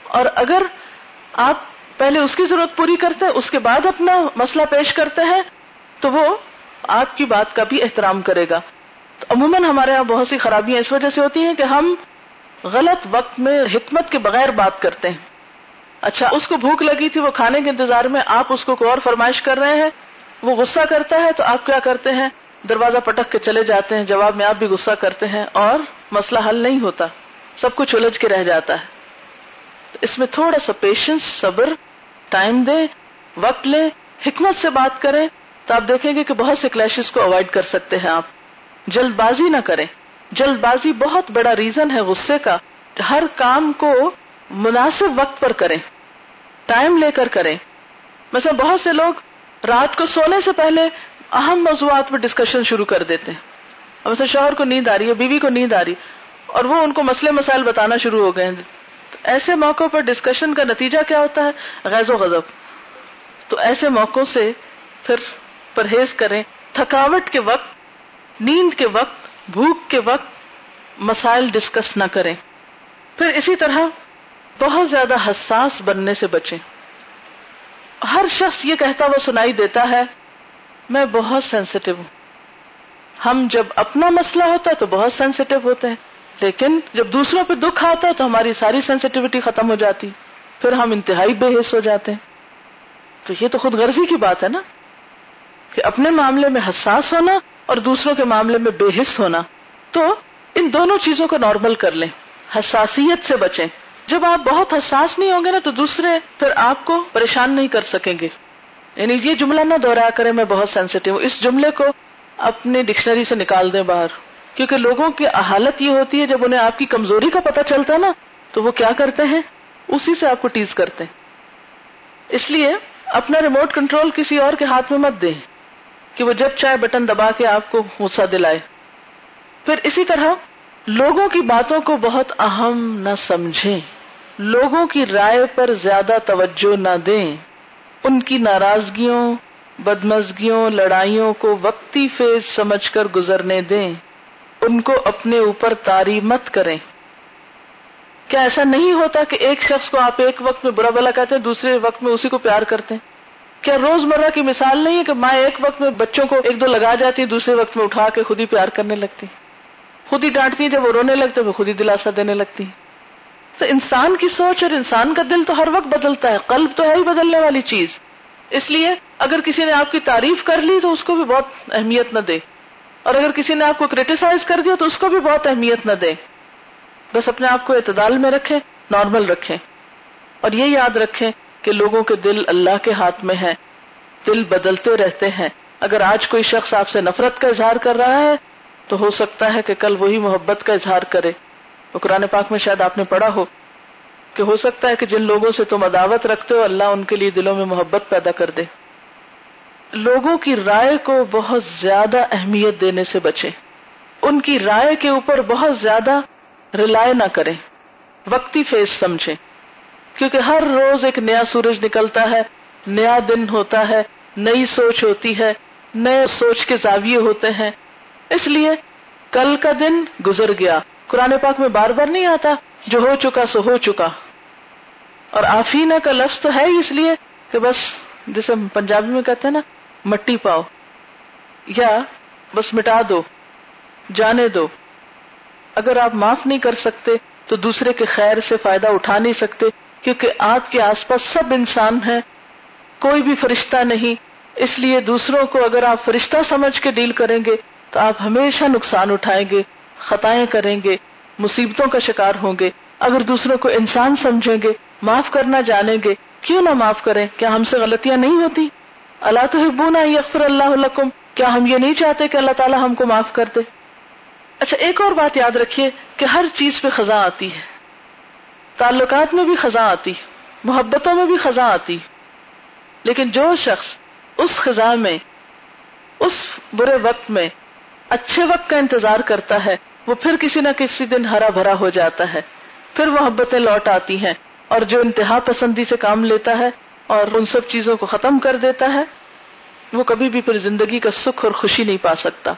اور اگر آپ پہلے اس کی ضرورت پوری کرتے ہیں اس کے بعد اپنا مسئلہ پیش کرتے ہیں، تو وہ آپ کی بات کا بھی احترام کرے گا۔ عموماً ہمارے یہاں بہت سی خرابیاں اس وجہ سے ہوتی ہیں کہ ہم غلط وقت میں حکمت کے بغیر بات کرتے ہیں۔ اچھا اس کو بھوک لگی تھی وہ کھانے کے انتظار میں، آپ اس کو کوئی اور فرمائش کر رہے ہیں؟ وہ غصہ کرتا ہے تو آپ کیا کرتے ہیں؟ دروازہ پٹک کے چلے جاتے ہیں، جواب میں آپ بھی غصہ کرتے ہیں اور مسئلہ حل نہیں ہوتا۔ سب کچھ الجھ کے رہ جاتا ہے۔ تو اس میں تھوڑا سا پیشنس صبر ٹائم دے، وقت لیں حکمت سے بات کریں۔ تو آپ دیکھیں گے کہ بہت سے کلیشز کو اوائڈ کر سکتے ہیں آپ۔ جلد بازی نہ کریں۔ جلد بازی بہت بڑا ریزن ہے غصے کا۔ ہر کام کو مناسب وقت پر کریں، ٹائم لے کر کریں۔ مثلا بہت سے لوگ رات کو سونے سے پہلے اہم موضوعات پر ڈسکشن شروع کر دیتے ہیں۔ مثلا شوہر کو نیند آ رہی ہے، بیوی کو نیند آ رہی اور وہ ان کو مسئلے مسائل بتانا شروع ہو گئے۔ ہیں ایسے موقع پر ڈسکشن کا نتیجہ کیا ہوتا ہے؟ غیظ و غضب۔ تو ایسے موقعوں سے پھر پرہیز کریں۔ تھکاوٹ کے وقت، نیند کے وقت بھوک کے وقت مسائل ڈسکس نہ کریں۔ پھر اسی طرح بہت زیادہ حساس بننے سے بچیں۔ ہر شخص یہ کہتا وہ سنائی دیتا ہے، میں بہت سینسیٹیو ہوں۔ ہم جب اپنا مسئلہ ہوتا ہے تو بہت سینسیٹیو ہوتے ہیں، لیکن جب دوسروں پہ دکھ آتا ہے تو ہماری ساری سینسیٹیوٹی ختم ہو جاتی۔ پھر ہم انتہائی بے حص ہو جاتے ہیں۔ تو یہ تو خود غرضی کی بات ہے نا، کہ اپنے معاملے میں حساس ہونا اور دوسروں کے معاملے میں بے حص ہونا، تو ان دونوں چیزوں کو نارمل کر لیں، حساسیت سے بچیں۔ جب آپ بہت حساس نہیں ہوں گے نا، تو دوسرے پھر آپ کو پریشان نہیں کر سکیں گے۔ یعنی یہ جملہ نہ دوہرایا کرے میں بہت سینسیٹیو ہوں۔ اس جملے کو اپنے ڈکشنری سے نکال دیں باہر۔ کیونکہ لوگوں کی حالت یہ ہوتی ہے، جب انہیں آپ کی کمزوری کا پتہ چلتا ہے نا، تو وہ کیا کرتے ہیں؟ اسی سے آپ کو ٹیز کرتے ہیں۔ اس لیے اپنا ریموٹ کنٹرول کسی اور کے ہاتھ میں مت دیں۔ کہ وہ جب چاہے بٹن دبا کے آپ کو غصہ دلائے۔ پھر اسی طرح لوگوں کی باتوں کو بہت اہم نہ سمجھیں، لوگوں کی رائے پر زیادہ توجہ نہ دیں۔ ان کی ناراضگیوں، بدمزگیوں، لڑائیوں کو وقتی فیز سمجھ کر گزرنے دیں۔ ان کو اپنے اوپر تاری مت کریں۔ کیا ایسا نہیں ہوتا کہ ایک شخص کو آپ ایک وقت میں برا بلا کہتے ہیں، دوسرے وقت میں اسی کو پیار کرتے ہیں؟ کیا روز مرہ کی مثال نہیں ہے کہ ماں ایک وقت میں بچوں کو ایک دو لگا جاتی دوسرے وقت میں اٹھا کے خود ہی پیار کرنے لگتی خود ہی ڈانٹتی جب وہ رونے لگتے وہ خود ہی دلاسا دینے لگتی تو انسان کی سوچ اور انسان کا دل تو ہر وقت بدلتا ہے، قلب تو ہے ہی بدلنے والی چیز۔ اس لیے اگر کسی نے آپ کی تعریف کر لی تو اس کو بھی بہت اہمیت نہ دے۔ اور اگر کسی نے آپ کو کریٹیسائز کر دیا تو اس کو بھی بہت اہمیت نہ دے۔ بس اپنے آپ کو اعتدال میں رکھیں نارمل رکھیں۔ اور یہ یاد رکھیں کہ لوگوں کے دل اللہ کے ہاتھ میں ہیں، دل بدلتے رہتے ہیں۔ اگر آج کوئی شخص آپ سے نفرت کا اظہار کر رہا ہے، تو ہو سکتا ہے کہ کل وہی محبت کا اظہار کرے۔ قرآن پاک میں شاید آپ نے پڑھا ہو کہ ہو سکتا ہے کہ جن لوگوں سے تم عداوت رکھتے ہو، اللہ ان کے لیے دلوں میں محبت پیدا کر دے۔ لوگوں کی رائے کو بہت زیادہ اہمیت دینے سے بچے۔ ان کی رائے کے اوپر بہت زیادہ ریلائے نہ کریں وقتی فیس سمجھیں کیونکہ ہر روز ایک نیا سورج نکلتا ہے، نیا دن ہوتا ہے، نئی سوچ ہوتی ہے، نئے سوچ کے زاویے ہوتے ہیں۔ اس لیے کل کا دن گزر گیا۔ قرآن پاک میں بار بار نہیں آتا، جو ہو چکا سو ہو چکا۔ اور آفینا کا لفظ تو ہے اس لیے کہ بس جیسے پنجابی میں کہتے ہیں نا، مٹی پاؤ۔ یا بس مٹا دو، جانے دو۔ اگر آپ معاف نہیں کر سکتے تو دوسرے کے خیر سے فائدہ اٹھا نہیں سکتے۔ کیونکہ آپ کے آس پاس سب انسان ہیں، کوئی بھی فرشتہ نہیں۔ اس لیے دوسروں کو اگر آپ فرشتہ سمجھ کے ڈیل کریں گے، تو آپ ہمیشہ نقصان اٹھائیں گے، خطائیں کریں گے، مصیبتوں کا شکار ہوں گے۔ اگر دوسروں کو انسان سمجھیں گے، معاف کرنا جانیں گے، کیوں نہ معاف کریں؟ کیا ہم سے غلطیاں نہیں ہوتی؟ اللہ تو ہبونا یغفر اللہ لکم۔ کیا ہم یہ نہیں چاہتے کہ اللہ تعالیٰ ہم کو معاف کر دے؟ اچھا ایک اور بات یاد رکھیے کہ ہر چیز پہ خزاں آتی ہے۔ تعلقات میں بھی خزاں آتی محبتوں میں بھی خزاں آتی لیکن جو شخص اس خزاں میں، اس برے وقت میں اچھے وقت کا انتظار کرتا ہے، وہ پھر کسی نہ کسی دن ہرا بھرا ہو جاتا ہے۔ پھر محبتیں لوٹ آتی ہیں اور جو انتہا پسندی سے کام لیتا ہے اور ان سب چیزوں کو ختم کر دیتا ہے، وہ کبھی بھی پھر زندگی کا سکھ اور خوشی نہیں پا سکتا۔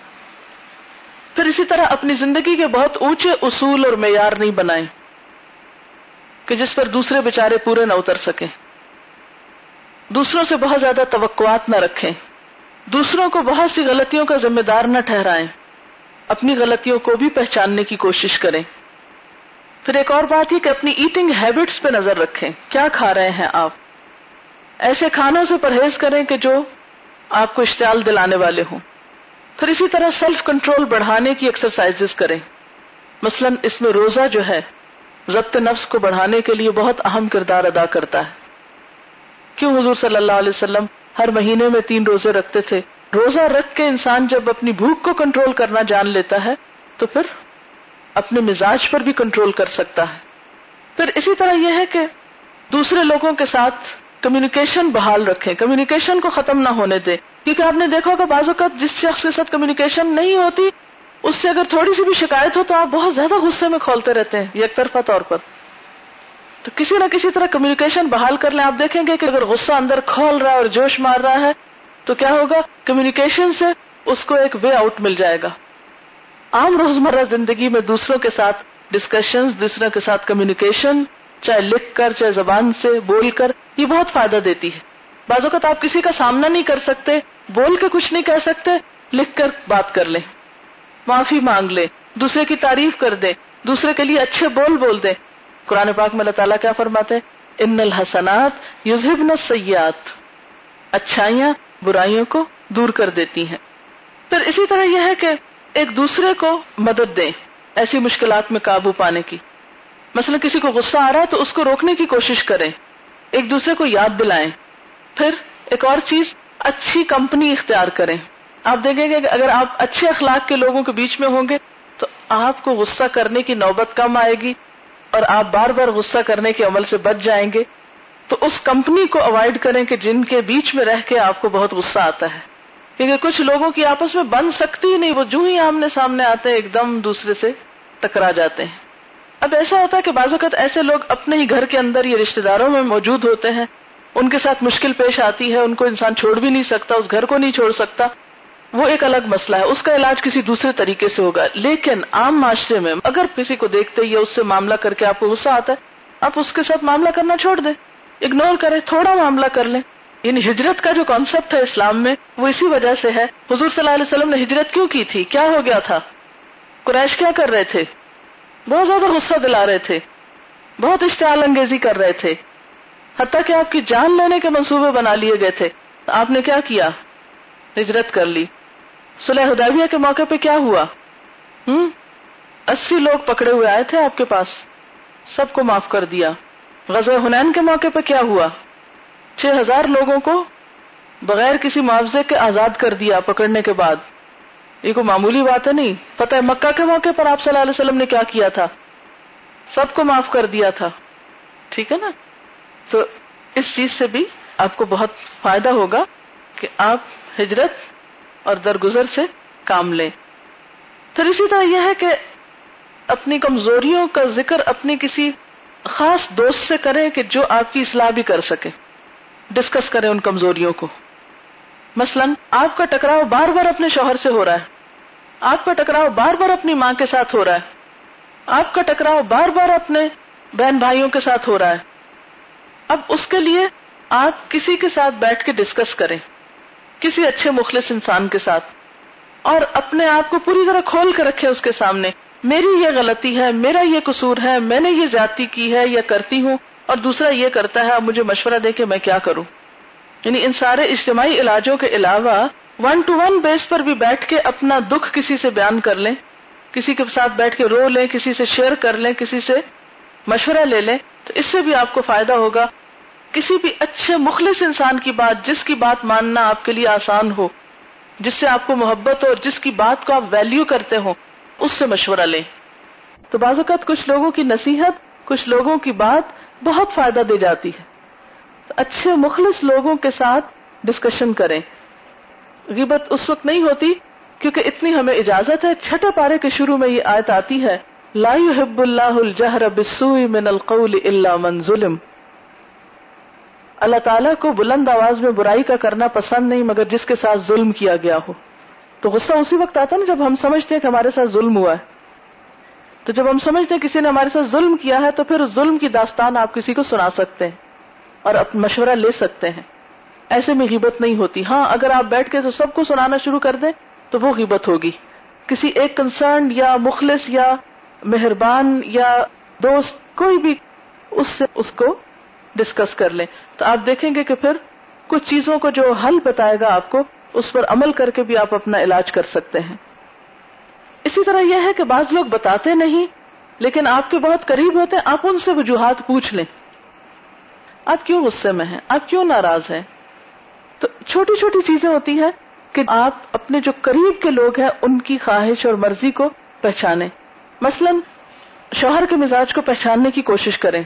پھر اسی طرح اپنی زندگی کے بہت اونچے اصول اور معیار نہیں بنائیں۔ کہ جس پر دوسرے بےچارے پورے نہ اتر سکیں۔ دوسروں سے بہت زیادہ توقعات نہ رکھیں۔ دوسروں کو بہت سی غلطیوں کا ذمہ دار نہ ٹھہرائیں۔ اپنی غلطیوں کو بھی پہچاننے کی کوشش کریں۔ پھر ایک اور بات یہ کہ اپنی ایٹنگ ہیبٹس پہ نظر رکھیں۔ کیا کھا رہے ہیں آپ؟ ایسے کھانوں سے پرہیز کریں کہ جو آپ کو اشتعال دلانے والے ہوں۔ پھر اسی طرح سیلف کنٹرول بڑھانے کی ایکسرسائز کریں۔ مثلا اس میں روزہ جو ہے ضبط نفس کو بڑھانے کے لیے بہت اہم کردار ادا کرتا ہے۔ کیوں حضور صلی اللہ علیہ وسلم ہر مہینے میں تین روزے رکھتے تھے؟ روزہ رکھ کے انسان جب اپنی بھوک کو کنٹرول کرنا جان لیتا ہے، تو پھر اپنے مزاج پر بھی کنٹرول کر سکتا ہے۔ پھر اسی طرح یہ ہے کہ دوسرے لوگوں کے ساتھ کمیونیکیشن بحال رکھیں۔ کمیونیکیشن کو ختم نہ ہونے دیں۔ کیونکہ آپ نے دیکھا کہ بعض اوقات جس شخص کے ساتھ کمیونیکیشن نہیں ہوتی اس سے اگر تھوڑی سی بھی شکایت ہو تو آپ بہت زیادہ غصے میں کھولتے رہتے ہیں، یک طرفہ طور پر۔ تو کسی نہ کسی طرح کمیونیکیشن بحال کر لیں۔ آپ دیکھیں گے کہ اگر غصہ اندر کھول رہا ہے اور جوش مار رہا ہے، تو کیا ہوگا؟ کمیونیکیشن سے اس کو ایک وے آؤٹ مل جائے گا۔ عام روزمرہ زندگی میں دوسروں کے ساتھ ڈسکشن دوسروں کے ساتھ کمیونیکیشن چاہے لکھ کر، چاہے زبان سے بول کر، یہ بہت فائدہ دیتی ہے۔ بعض اوقات آپ کسی کا سامنا نہیں کر سکتے، بول کے کچھ نہیں کہہ سکتے، لکھ کر بات کر لیں۔ معافی مانگ لیں دوسرے کی تعریف کر دیں دوسرے کے لیے اچھے بول بول دیں قرآن پاک میں اللہ تعالیٰ کیا فرماتے ان الحسنات یوزب سیات اچھائیاں برائیوں کو دور کر دیتی ہیں۔ پھر اسی طرح یہ ہے کہ ایک دوسرے کو مدد دیں ایسی مشکلات میں قابو پانے کی۔ مثلا کسی کو غصہ آ رہا ہے تو اس کو روکنے کی کوشش کریں۔ ایک دوسرے کو یاد دلائیں۔ پھر ایک اور چیز، اچھی کمپنی اختیار کریں۔ آپ دیکھیں گے کہ اگر آپ اچھے اخلاق کے لوگوں کے بیچ میں ہوں گے تو آپ کو غصہ کرنے کی نوبت کم آئے گی اور آپ بار بار غصہ کرنے کے عمل سے بچ جائیں گے۔ تو اس کمپنی کو اوائڈ کریں کہ جن کے بیچ میں رہ کے آپ کو بہت غصہ آتا ہے۔ کیونکہ کچھ لوگوں کی آپس میں بن سکتی ہی نہیں، وہ جو ہی آمنے سامنے آتے ہیں، ایک دم دوسرے سے ٹکرا جاتے ہیں۔ اب ایسا ہوتا ہے کہ بعض اوقات ایسے لوگ اپنے ہی گھر کے اندر یا رشتے داروں میں موجود ہوتے ہیں۔ ان کے ساتھ مشکل پیش آتی ہے، ان کو انسان چھوڑ بھی نہیں سکتا، اس گھر کو نہیں چھوڑ سکتا۔ وہ ایک الگ مسئلہ ہے، اس کا علاج کسی دوسرے طریقے سے ہوگا۔ لیکن عام معاشرے میں اگر کسی کو دیکھتے یا اس سے معاملہ کر کے آپ کو غصہ آتا ہے، آپ اس کے ساتھ معاملہ کرنا چھوڑ دیں۔ اگنور کریں، تھوڑا معاملہ کر لیں۔ یعنی ہجرت کا جو کانسیپٹ ہے اسلام میں، وہ اسی وجہ سے ہے۔ حضور صلی اللہ علیہ وسلم نے ہجرت کیوں کی تھی؟ کیا ہو گیا تھا؟ قریش کیا کر رہے تھے؟ بہت زیادہ غصہ دلا رہے تھے۔ بہت اشتعال انگیزی کر رہے تھے۔ حتیٰ کہ آپ کی جان لینے کے منصوبے بنا لیے گئے تھے۔ آپ نے کیا کیا؟ ہجرت کر لی۔ سلح حدیبیہ کے موقع پہ کیا ہوا؟ ہوں اسی لوگ پکڑے ہوئے آئے تھے آپ کے پاس۔ سب کو معاف کر دیا۔ غزل حنین کے موقع پہ کیا ہوا؟ چھ ہزار لوگوں کو بغیر کسی معاوضے کے آزاد کر دیا پکڑنے کے بعد۔ یہ کوئی معمولی بات ہے نہیں۔ فتح مکہ کے موقع پر آپ صلی اللہ علیہ وسلم نے کیا کیا تھا؟ سب کو معاف کر دیا تھا۔ ٹھیک ہے نا؟ تو اس چیز سے بھی آپ کو بہت فائدہ ہوگا کہ آپ ہجرت اور درگزر سے کام لیں۔ پھر اسی طرح یہ ہے کہ اپنی کمزوریوں کا ذکر اپنی کسی خاص دوست سے کریں کہ جو آپ کی اصلاح بھی کر سکے۔ ڈسکس کریں ان کمزوریوں کو۔ مثلا، آپ کا ٹکراؤ بار بار اپنے شوہر سے ہو رہا ہے۔ آپ کا ٹکراؤ بار بار اپنی ماں کے ساتھ ہو رہا ہے۔ آپ کا ٹکراؤ بار بار اپنے بہن بھائیوں کے ساتھ ہو رہا ہے۔ اب اس کے لیے آپ کسی کے ساتھ بیٹھ کے ڈسکس کریں۔ کسی اچھے مخلص انسان کے ساتھ اور اپنے آپ کو پوری طرح کھول کے رکھے اس کے سامنے، میری یہ غلطی ہے، میرا یہ قصور ہے، میں نے یہ جاتی کی ہے، یا کرتی ہوں اور دوسرا یہ کرتا ہے اب مجھے مشورہ دے کہ میں کیا کروں۔ یعنی ان سارے اجتماعی علاجوں کے علاوہ ون ٹو ون بیس پر بھی بیٹھ کے اپنا دکھ کسی سے بیان کر لیں، کسی کے ساتھ بیٹھ کے رو لیں، کسی سے شیئر کر لیں، کسی سے مشورہ لے لیں، تو اس سے بھی آپ کو فائدہ ہوگا۔ کسی بھی اچھے مخلص انسان کی بات، جس کی بات ماننا آپ کے لیے آسان ہو، جس سے آپ کو محبت ہو اور جس کی بات کو آپ ویلیو کرتے ہو اس سے مشورہ لیں۔ تو بعض اوقات کچھ لوگوں کی نصیحت، کچھ لوگوں کی بات بہت فائدہ دے جاتی ہے۔ تو اچھے مخلص لوگوں کے ساتھ ڈسکشن کریں۔ غیبت اس وقت نہیں ہوتی کیونکہ اتنی ہمیں اجازت ہے، چھٹے پارے کے شروع میں یہ آیت آتی ہے، لا يحب اللہ الجہر بالسوء من القول الا من ظلم۔ اللہ تعالیٰ کو بلند آواز میں برائی کا کرنا پسند نہیں، مگر جس کے ساتھ ظلم کیا گیا ہو۔ تو غصہ اسی وقت آتا نا جب ہم سمجھتے ہیں کہ ہمارے ساتھ ظلم ہوا ہے۔ تو جب ہم سمجھتے ہیں کسی نے ہمارے ساتھ ظلم کیا ہے، تو پھر ظلم کی داستان آپ کسی کو سنا سکتے ہیں اور مشورہ لے سکتے ہیں۔ ایسے میں غیبت نہیں ہوتی۔ ہاں اگر آپ بیٹھ کے تو سب کو سنانا شروع کر دیں تو وہ غیبت ہوگی۔ کسی ایک کنسرن یا مخلص یا مہربان یا دوست، کوئی بھی، اس سے اس کو ڈسکس کر لیں۔ تو آپ دیکھیں گے کہ پھر کچھ چیزوں کو جو حل بتائے گا آپ کو، اس پر عمل کر کے بھی آپ اپنا علاج کر سکتے ہیں۔ اسی طرح یہ ہے کہ بعض لوگ بتاتے نہیں، لیکن آپ کے بہت قریب ہوتے ہیں آپ ان سے وجوہات پوچھ لیں۔ آپ کیوں غصے میں ہیں؟ آپ کیوں ناراض ہیں؟ تو چھوٹی چھوٹی چیزیں ہوتی ہیں کہ آپ اپنے جو قریب کے لوگ ہیں، ان کی خواہش اور مرضی کو پہچانے مثلا، شوہر کے مزاج کو پہچاننے کی کوشش کریں۔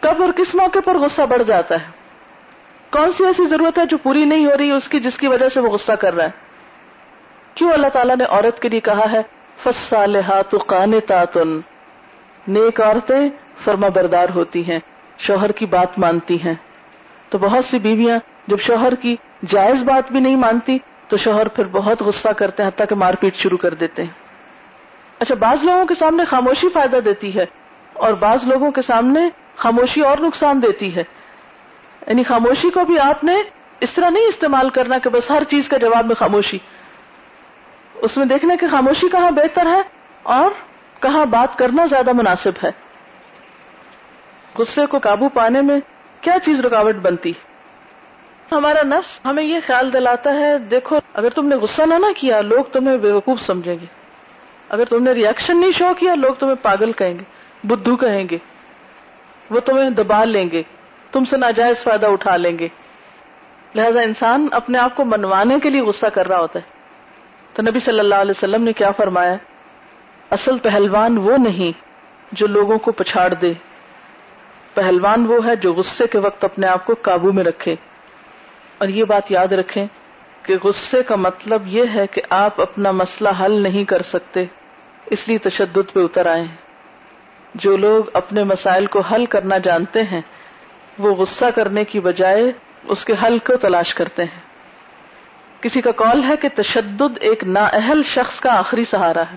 کب اور کس موقع پر غصہ بڑھ جاتا ہے؟ کون سی ایسی ضرورت ہے جو پوری نہیں ہو رہی اس کی جس کی وجہ سے وہ غصہ کر رہا ہے؟ کیوں اللہ تعالیٰ نے عورت کے لیے کہا ہے تاتن نیک عورتیں فرما بردار ہوتی ہیں، شوہر کی بات مانتی ہیں۔ تو بہت سی بیویاں جب شوہر کی جائز بات بھی نہیں مانتی، تو شوہر پھر بہت غصہ کرتے ہیں، حتیٰ کہ مار پیٹ شروع کر دیتے ہیں۔ اچھا بعض لوگوں کے سامنے خاموشی فائدہ دیتی ہے اور بعض لوگوں کے سامنے خاموشی اور نقصان دیتی ہے۔ یعنی خاموشی کو بھی آپ نے اس طرح نہیں استعمال کرنا کہ بس ہر چیز کا جواب میں خاموشی۔ اس میں دیکھنا کہ خاموشی کہاں بہتر ہے اور کہاں بات کرنا زیادہ مناسب ہے۔ غصے کو قابو پانے میں کیا چیز رکاوٹ بنتی؟ ہمارا نفس ہمیں یہ خیال دلاتا ہے، دیکھو، اگر تم نے غصہ نہ کیا، لوگ تمہیں بے وقوف سمجھیں گے۔ اگر تم نے ریئیکشن نہیں شو کیا، لوگ تمہیں پاگل کہیں گے، بدھو کہیں گے۔ وہ تمہیں دبا لیں گے، تم سے ناجائز فائدہ اٹھا لیں گے۔ لہذا انسان اپنے آپ کو منوانے کے لیے غصہ کر رہا ہوتا ہے۔ تو نبی صلی اللہ علیہ وسلم نے کیا فرمایا؟ اصل پہلوان وہ نہیں جو لوگوں کو پچھاڑ دے۔ پہلوان وہ ہے جو غصے کے وقت اپنے آپ کو قابو میں رکھے۔ اور یہ بات یاد رکھیں کہ غصے کا مطلب یہ ہے کہ آپ اپنا مسئلہ حل نہیں کر سکتے، اس لیے تشدد پہ اتر آئے ہیں۔ جو لوگ اپنے مسائل کو حل کرنا جانتے ہیں، وہ غصہ کرنے کی بجائے اس کے حل کو تلاش کرتے ہیں۔ کسی کا کال ہے کہ تشدد ایک نااہل شخص کا آخری سہارا ہے۔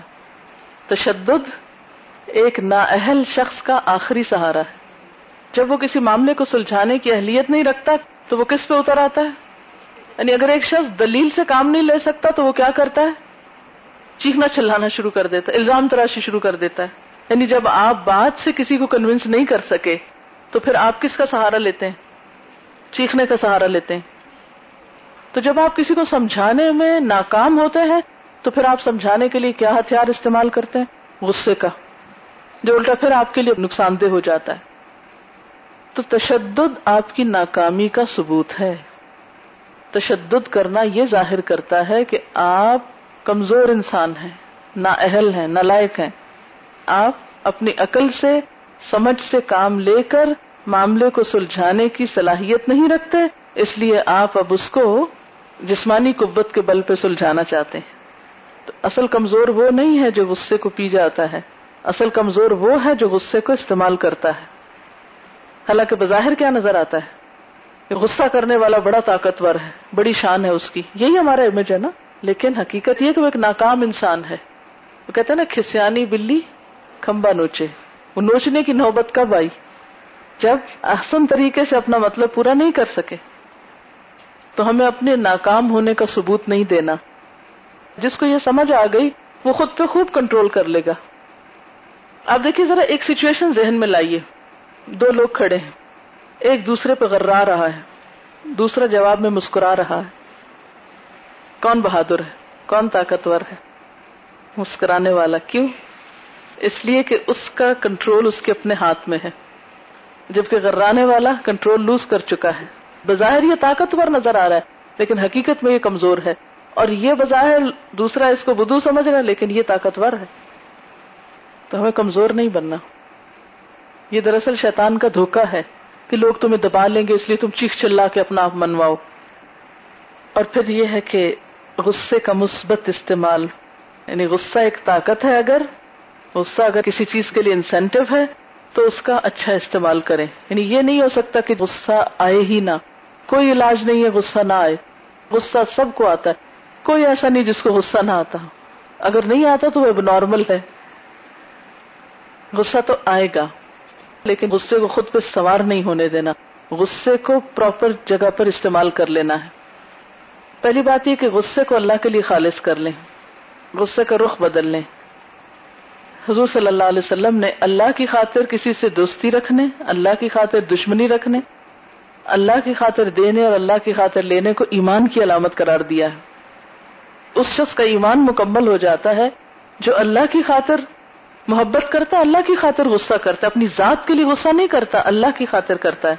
تشدد ایک نااہل شخص کا آخری سہارا ہے۔ جب وہ کسی معاملے کو سلجھانے کی اہلیت نہیں رکھتا، تو وہ کس پہ اتر آتا ہے؟ یعنی اگر ایک شخص دلیل سے کام نہیں لے سکتا، تو وہ کیا کرتا ہے؟ چیخنا چلانا شروع کر دیتا ہے، الزام تراشی شروع کر دیتا ہے۔ یعنی جب آپ بات سے کسی کو کنوینس نہیں کر سکے، تو پھر آپ کس کا سہارا لیتے ہیں؟ چیخنے کا سہارا لیتے ہیں۔ تو جب آپ کسی کو سمجھانے میں ناکام ہوتے ہیں، تو پھر آپ سمجھانے کے لیے کیا ہتھیار استعمال کرتے ہیں؟ غصے کا۔ جو الٹا پھر آپ کے لیے نقصان دہ ہو جاتا ہے۔ تو تشدد آپ کی ناکامی کا ثبوت ہے۔ تشدد کرنا یہ ظاہر کرتا ہے کہ آپ کمزور انسان ہیں نا اہل ہیں نہ لائق ہیں۔ آپ اپنی عقل سے، سمجھ سے کام لے کر معاملے کو سلجھانے کی صلاحیت نہیں رکھتے، اس لیے آپ اب اس کو جسمانی قوت کے بل پہ سلجھانا چاہتے ہیں۔ تو اصل کمزور وہ نہیں ہے جو غصے کو پی جاتا ہے، اصل کمزور وہ ہے جو غصے کو استعمال کرتا ہے۔ حالانکہ بظاہر کیا نظر آتا ہے؟ غصہ کرنے والا بڑا طاقتور ہے، بڑی شان ہے اس کی۔ یہی ہمارا امیج ہے نا۔ لیکن حقیقت یہ کہ وہ ایک ناکام انسان ہے۔ وہ کہتے ہیں نا، کھسیانی بلی کھمبا نوچے۔ وہ نوچنے کی نوبت کب آئی؟ جب احسن طریقے سے اپنا مطلب پورا نہیں کر سکے، تو ہمیں اپنے ناکام ہونے کا ثبوت نہیں دینا۔ جس کو یہ سمجھ آ گئی، وہ خود پہ خوب کنٹرول کر لے گا۔ آپ دیکھیے ذرا ایک سچویشن ذہن میں لائیے۔ دو لوگ کھڑے ہیں۔ ایک دوسرے پہ غرا رہا ہے۔ دوسرا جواب میں مسکرا رہا ہے۔ کون بہادر ہے؟ کون طاقتور ہے؟ مسکرانے والا۔ کیوں؟ اس لیے کہ اس کا کنٹرول اس کے اپنے ہاتھ میں ہے۔ جبکہ غرانے والا کنٹرول لوز کر چکا ہے۔ بظاہر یہ طاقتور نظر آ رہا ہے، لیکن حقیقت میں یہ کمزور ہے۔ اور یہ بظاہر دوسرا اس کو بدو سمجھ رہا ہے، لیکن یہ طاقتور ہے۔ تو ہمیں کمزور نہیں بننا۔ یہ دراصل شیطان کا دھوکا ہے کہ لوگ تمہیں دبا لیں گے، اس لیے تم چیخ چلا کے اپنا آپ منواؤ۔ اور پھر یہ ہے کہ غصے کا مثبت استعمال یعنی غصہ ایک طاقت ہے اگر غصہ اگر کسی چیز کے لیے انسینٹو ہے، تو اس کا اچھا استعمال کریں۔ یعنی یہ نہیں ہو سکتا کہ غصہ آئے ہی نہ۔ کوئی علاج نہیں ہے، غصہ نہ آئے۔ غصہ سب کو آتا ہے۔ کوئی ایسا نہیں جس کو غصہ نہ آتا۔ اگر نہیں آتا تو وہ اب نارمل ہے۔ غصہ تو آئے گا، لیکن غصے کو خود پہ سوار نہیں ہونے دینا۔ غصے کو پراپر جگہ پر استعمال کر لینا ہے۔ پہلی بات یہ کہ غصے کو اللہ کے لیے خالص کر لیں۔ غصے کا رخ بدل لیں۔ حضور صلی اللہ علیہ وسلم نے اللہ کی خاطر کسی سے دوستی رکھنے، اللہ کی خاطر دشمنی رکھنے، اللہ کی خاطر دینے اور اللہ کی خاطر لینے کو ایمان کی علامت قرار دیا ہے۔ اس شخص کا ایمان مکمل ہو جاتا ہے جو اللہ کی خاطر محبت کرتا ہے اللہ کی خاطر غصہ کرتا ہے اپنی ذات کے لیے غصہ نہیں کرتا، اللہ کی خاطر کرتا ہے۔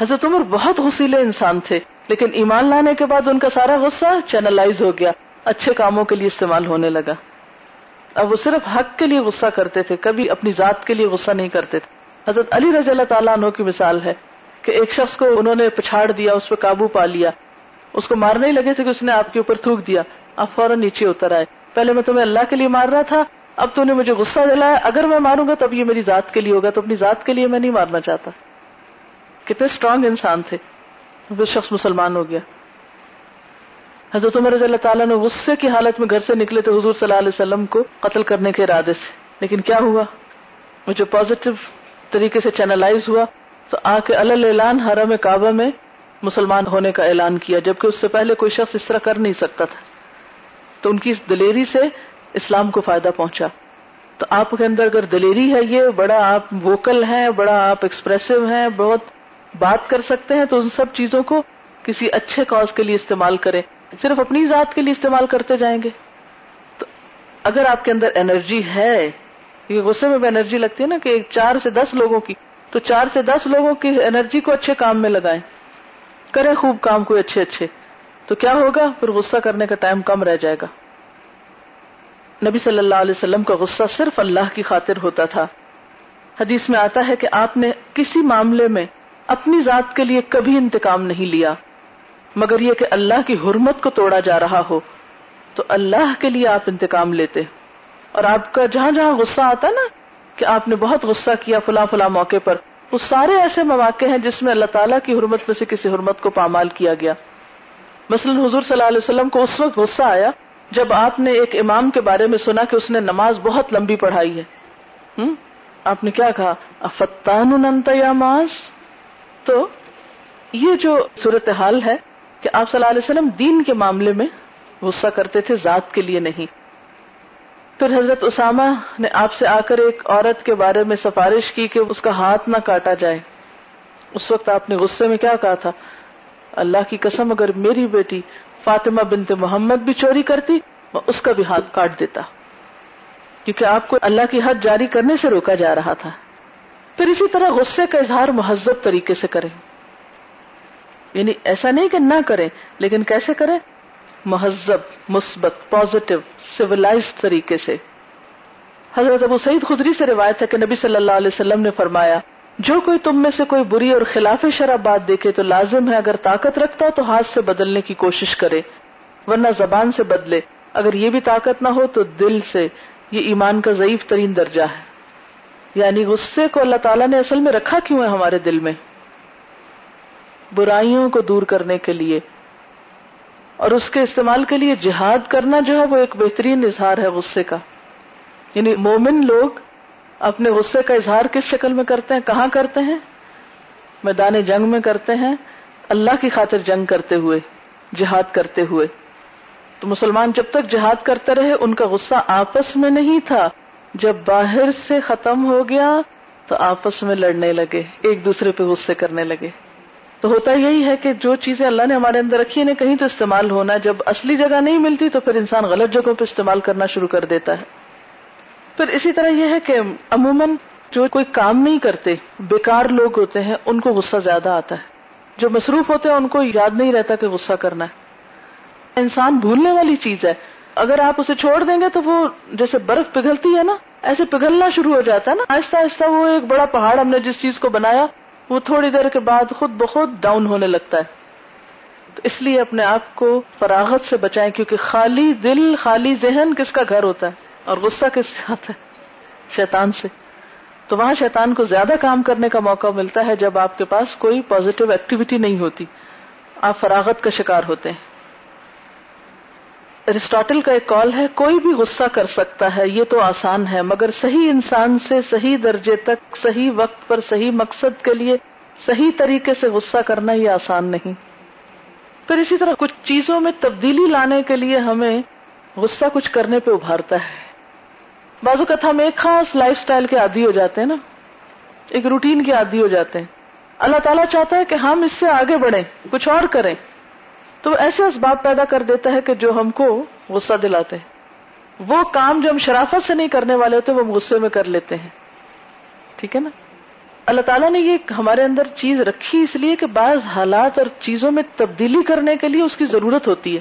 حضرت عمر بہت غسیلے انسان تھے، لیکن ایمان لانے کے بعد ان کا سارا غصہ چینلائز ہو گیا، اچھے کاموں کے لیے استعمال ہونے لگا۔ اب وہ صرف حق کے لیے غصہ کرتے تھے، کبھی اپنی ذات کے لیے غصہ نہیں کرتے تھے۔ حضرت علی رضی اللہ تعالیٰ عنہ کی مثال ہے کہ ایک شخص کو انہوں نے پچھاڑ دیا، اس پہ قابو پا لیا۔ اس کو مارنے ہی لگے تھے کہ اس نے آپ کے اوپر تھوک دیا۔ آپ فوراً نیچے اتر آئے۔ پہلے میں تمہیں اللہ کے لیے مار رہا تھا، اب تو نے مجھے غصہ دلایا۔ اگر میں ماروں گا تب یہ میری ذات کے لیے ہوگا، تو اپنی ذات کے لیے میں نہیں مارنا چاہتا۔ کتنے اسٹرانگ انسان تھے۔ وہ شخص مسلمان ہو گیا۔ حضرت عمر رضی اللہ تعالیٰ نے غصے کی حالت میں گھر سے نکلے تھے حضور صلی اللہ علیہ وسلم کو قتل کرنے کے ارادے سے۔ لیکن کیا ہوا؟ مجھے پازیٹو طریقے سے چینلائز ہوا، تو آ کے اعلان حرم کعبہ میں مسلمان ہونے کا اعلان کیا، جبکہ اس سے پہلے کوئی شخص اس طرح کر نہیں سکتا تھا۔ تو ان کی اس دلیری سے اسلام کو فائدہ پہنچا۔ تو آپ کے اندر اگر دلیری ہے یہ، بڑا آپ ووکل ہیں، بڑا آپ ایکسپریسو ہیں، بہت بات کر سکتے ہیں، تو ان سب چیزوں کو کسی اچھے کاز کے لیے استعمال کریں۔ صرف اپنی ذات کے لیے استعمال کرتے جائیں گے تو اگر آپ کے اندر انرجی ہے، یہ غصے میں بھی انرجی لگتی ہے نا کہ چار سے دس لوگوں کی، تو چار سے دس لوگوں کی انرجی کو اچھے کام میں لگائیں۔ کریں خوب کام کوئی اچھے اچھے۔ تو کیا ہوگا؟ پھر غصہ کرنے کا ٹائم کم رہ جائے گا۔ نبی صلی اللہ علیہ وسلم کا غصہ صرف اللہ کی خاطر ہوتا تھا۔ حدیث میں آتا ہے کہ آپ نے کسی معاملے میں اپنی ذات کے لیے کبھی انتقام نہیں لیا۔ مگر یہ کہ اللہ کی حرمت کو توڑا جا رہا ہو، تو اللہ کے لیے آپ انتقام لیتے۔ اور آپ کا جہاں جہاں غصہ آتا نا، کہ آپ نے بہت غصہ کیا فلاں فلاں موقع پر، وہ سارے ایسے مواقع ہیں جس میں اللہ تعالیٰ کی حرمت میں سے کسی حرمت کو پامال کیا گیا۔ مثلا حضور صلی اللہ علیہ وسلم کو اس وقت غصہ آیا جب آپ نے ایک امام کے بارے میں سنا کہ اس نے نماز بہت لمبی پڑھائی ہے۔ آپ نے کیا کہا؟ افتان یا ماز؟ تو یہ جو صورتحال ہے کہ آپ صلی اللہ علیہ وسلم دین کے معاملے میں غصہ کرتے تھے، ذات کے لیے نہیں۔ پھر حضرت اسامہ نے آپ سے آ کر ایک عورت کے بارے میں سفارش کی کہ اس کا ہاتھ نہ کاٹا جائے۔ اس وقت آپ نے غصے میں کیا کہا تھا؟ اللہ کی قسم، اگر میری بیٹی فاطمہ بنت محمد بھی چوری کرتی، میں اس کا بھی ہاتھ کاٹ دیتا۔ کیونکہ آپ کو اللہ کی حد جاری کرنے سے روکا جا رہا تھا۔ پھر اسی طرح غصے کا اظہار مہذب طریقے سے کریں۔ یعنی ایسا نہیں کہ نہ کریں، لیکن کیسے کریں؟ مہذب، مثبت پازیٹو سیولائز طریقے سے۔ حضرت ابو سعید خدری سے روایت ہے کہ نبی صلی اللہ علیہ وسلم نے فرمایا، جو کوئی تم میں سے کوئی بری اور خلاف شراب بات دیکھے تو لازم ہے اگر طاقت رکھتا تو ہاتھ سے بدلنے کی کوشش کرے، ورنہ زبان سے بدلے۔ اگر یہ بھی طاقت نہ ہو تو دل سے۔ یہ ایمان کا ضعیف ترین درجہ ہے۔ یعنی غصے کو اللہ تعالیٰ نے اصل میں رکھا کیوں ہے ہمارے دل میں؟ برائیوں کو دور کرنے کے لیے اور اس کے استعمال کے لیے جہاد کرنا جو ہے وہ ایک بہترین اظہار ہے غصے کا۔ یعنی مومن لوگ اپنے غصے کا اظہار کس شکل میں کرتے ہیں، کہاں کرتے ہیں؟ میدان جنگ میں کرتے ہیں، اللہ کی خاطر جنگ کرتے ہوئے، جہاد کرتے ہوئے۔ تو مسلمان جب تک جہاد کرتے رہے، ان کا غصہ آپس میں نہیں تھا۔ جب باہر سے ختم ہو گیا، تو آپس میں لڑنے لگے، ایک دوسرے پہ غصے کرنے لگے۔ تو ہوتا یہی ہے کہ جو چیزیں اللہ نے ہمارے اندر رکھی انہیں کہیں تو استعمال ہونا جب اصلی جگہ نہیں ملتی تو پھر انسان غلط جگہوں پہ استعمال کرنا شروع کر دیتا ہے۔ پھر اسی طرح یہ ہے کہ عموماً جو کوئی کام نہیں کرتے، بیکار لوگ ہوتے ہیں، ان کو غصہ زیادہ آتا ہے۔ جو مصروف ہوتے ہیں، ان کو یاد نہیں رہتا کہ غصہ کرنا ہے۔ انسان بھولنے والی چیز ہے۔ اگر آپ اسے چھوڑ دیں گے تو وہ جیسے برف پگھلتی ہے نا، ایسے پگھلنا شروع ہو جاتا ہے نا۔ آہستہ آہستہ وہ ایک بڑا پہاڑ ہم نے جس چیز کو بنایا وہ تھوڑی دیر کے بعد خود بخود ڈاؤن ہونے لگتا ہے۔ تو اس لیے اپنے آپ کو فراغت سے بچائیں، کیونکہ خالی دل، خالی ذہن کس کا گھر ہوتا ہے؟ اور غصہ کس ساتھ ہے؟ شیطان سے۔ تو وہاں شیطان کو زیادہ کام کرنے کا موقع ملتا ہے جب آپ کے پاس کوئی پازیٹو ایکٹیویٹی نہیں ہوتی۔ آپ فراغت کا شکار ہوتے ہیں۔ ارسٹاٹل کا ایک کال ہے، کوئی بھی غصہ کر سکتا ہے، یہ تو آسان ہے، مگر صحیح انسان سے صحیح درجے تک، صحیح وقت پر صحیح مقصد کے لیے صحیح طریقے سے غصہ کرنا یہ آسان نہیں۔ پھر اسی طرح کچھ چیزوں میں تبدیلی لانے کے لیے ہمیں غصہ کچھ کرنے پہ ابھارتا ہے۔ بازو کا ہم ایک خاص لائف سٹائل کے عادی ہو جاتے ہیں نا، ایک روٹین کے عادی ہو جاتے ہیں۔ اللہ تعالیٰ چاہتا ہے کہ ہم اس سے آگے بڑھیں، کچھ اور کریں۔ تو ایسے اسباب پیدا کر دیتا ہے کہ جو ہم کو غصہ دلاتے ہیں۔ وہ کام جو ہم شرافت سے نہیں کرنے والے ہوتے، وہ غصے میں کر لیتے ہیں۔ ٹھیک ہے نا؟ اللہ تعالیٰ نے یہ ہمارے اندر چیز رکھی اس لیے کہ بعض حالات اور چیزوں میں تبدیلی کرنے کے لیے اس کی ضرورت ہوتی ہے۔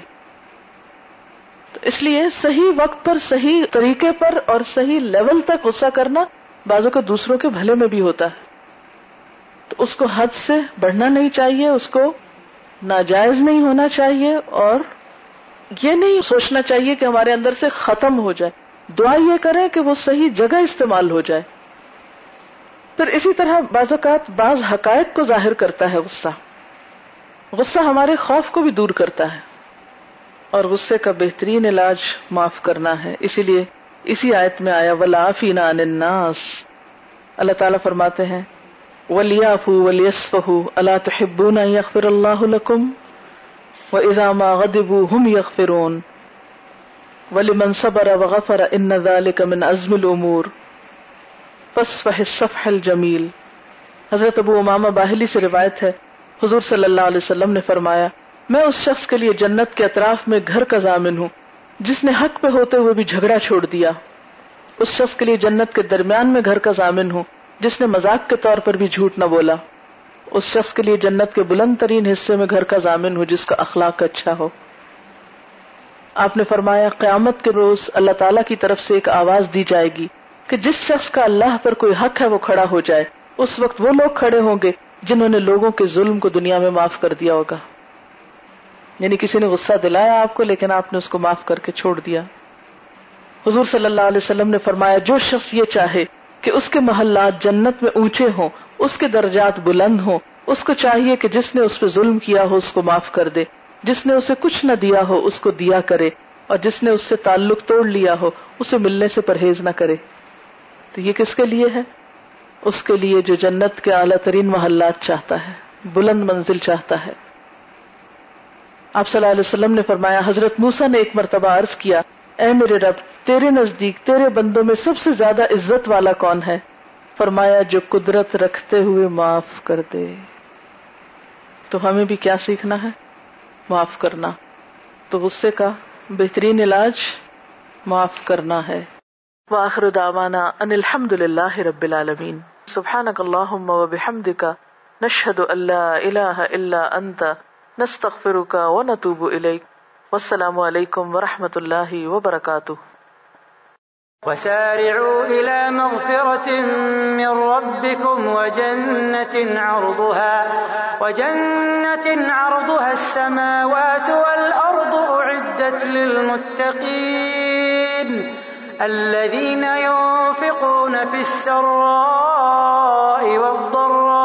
تو اس لیے صحیح وقت پر صحیح طریقے پر اور صحیح لیول تک غصہ کرنا بازو کا دوسروں کے بھلے میں بھی ہوتا ہے۔ تو اس کو حد سے بڑھنا نہیں چاہیے، اس کو ناجائز نہیں ہونا چاہیے اور یہ نہیں سوچنا چاہیے کہ ہمارے اندر سے ختم ہو جائے۔ دعا یہ کرے کہ وہ صحیح جگہ استعمال ہو جائے۔ پھر اسی طرح بعض اوقات بعض حقائق کو ظاہر کرتا ہے غصہ۔ غصہ ہمارے خوف کو بھی دور کرتا ہے اور غصے کا بہترین علاج معاف کرنا ہے۔ اسی لیے اسی آیت میں آیا ولافین الناس۔ اللہ تعالیٰ فرماتے ہیں ولیافو ولیسفہو اللہ تحبون یغفر اللہ لکم وَإِذَا مَا غَدِبُوا هُمْ يَغْفِرُونَ. وَلِمَنْ صَبَرَ وَغَفَرَ إِنَّ ذَلِكَ مِنْ عَزْمِ الْأُمُورِ. فَاسْفَحِ الصَّفْحَ الْجَمِيلِ. حضرت ابو امامہ باہلی سے روایت ہے، حضور صلی اللہ علیہ وسلم نے فرمایا، میں اس شخص کے لیے جنت کے اطراف میں گھر کا ضامن ہوں، جس نے حق پہ ہوتے ہوئے بھی جھگڑا چھوڑ دیا۔ اس شخص کے لیے جنت کے درمیان میں گھر کا ضامن ہوں جس نے مذاق کے طور پر بھی جھوٹ نہ بولا، اس شخص کے لیے جنت کے بلند ترین حصے میں گھر کا ضامن ہو جس کا اخلاق اچھا ہو۔ آپ نے فرمایا، قیامت کے روز اللہ تعالی کی طرف سے ایک آواز دی جائے گی کہ جس شخص کا اللہ پر کوئی حق ہے وہ کھڑا ہو جائے۔ اس وقت وہ لوگ کھڑے ہوں گے جنہوں نے لوگوں کے ظلم کو دنیا میں معاف کر دیا ہوگا۔ یعنی کسی نے غصہ دلایا آپ کو، لیکن آپ نے اس کو معاف کر کے چھوڑ دیا۔ حضور صلی اللہ علیہ وسلم نے فرمایا، جو شخص یہ چاہے کہ اس کے محلات جنت میں اونچے ہوں، اس کے درجات بلند ہوں، اس کو چاہیے کہ جس نے اس پہ ظلم کیا ہو اس کو معاف کر دے، جس نے اسے کچھ نہ دیا ہو اس کو دیا کرے، اور جس نے اس سے تعلق توڑ لیا ہو اسے ملنے سے پرہیز نہ کرے۔ تو یہ کس کے لیے ہے؟ اس کے لیے جو جنت کے اعلیٰ ترین محلات چاہتا ہے، بلند منزل چاہتا ہے۔ آپ صلی اللہ علیہ وسلم نے فرمایا، حضرت موسا نے ایک مرتبہ عرض کیا اے میرے رب، تیرے نزدیک، تیرے بندوں میں سب سے زیادہ عزت والا کون ہے؟ فرمایا، جو قدرت رکھتے ہوئے معاف کر دے۔ تو ہمیں بھی کیا سیکھنا ہے؟ معاف کرنا۔ تو غصے کا بہترین علاج معاف کرنا ہے۔ واخر دعوانا ان الحمد للہ رب العالمین۔ سبحانک اللہم و بحمدک، نشہد ان لا الہ الا انت، نستغفرک و نتوب الیک۔ والسلام علیکم ورحمۃ اللہ وبرکاتہ۔ وسارعوا إلى مغفرة من ربكم وجنة عرضها وجنة عرضها السماوات والأرض أعدت للمتقين، الذين ينفقون في السراء والضراء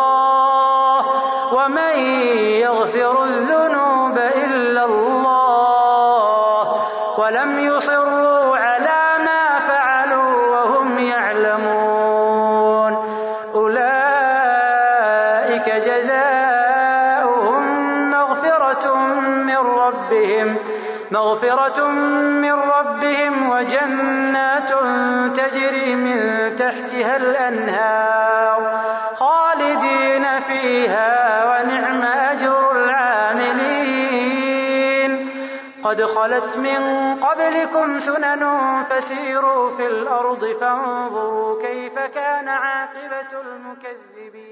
قبلكم سنن فسيروا في الأرض فانظروا كيف كان عاقبة المكذبين.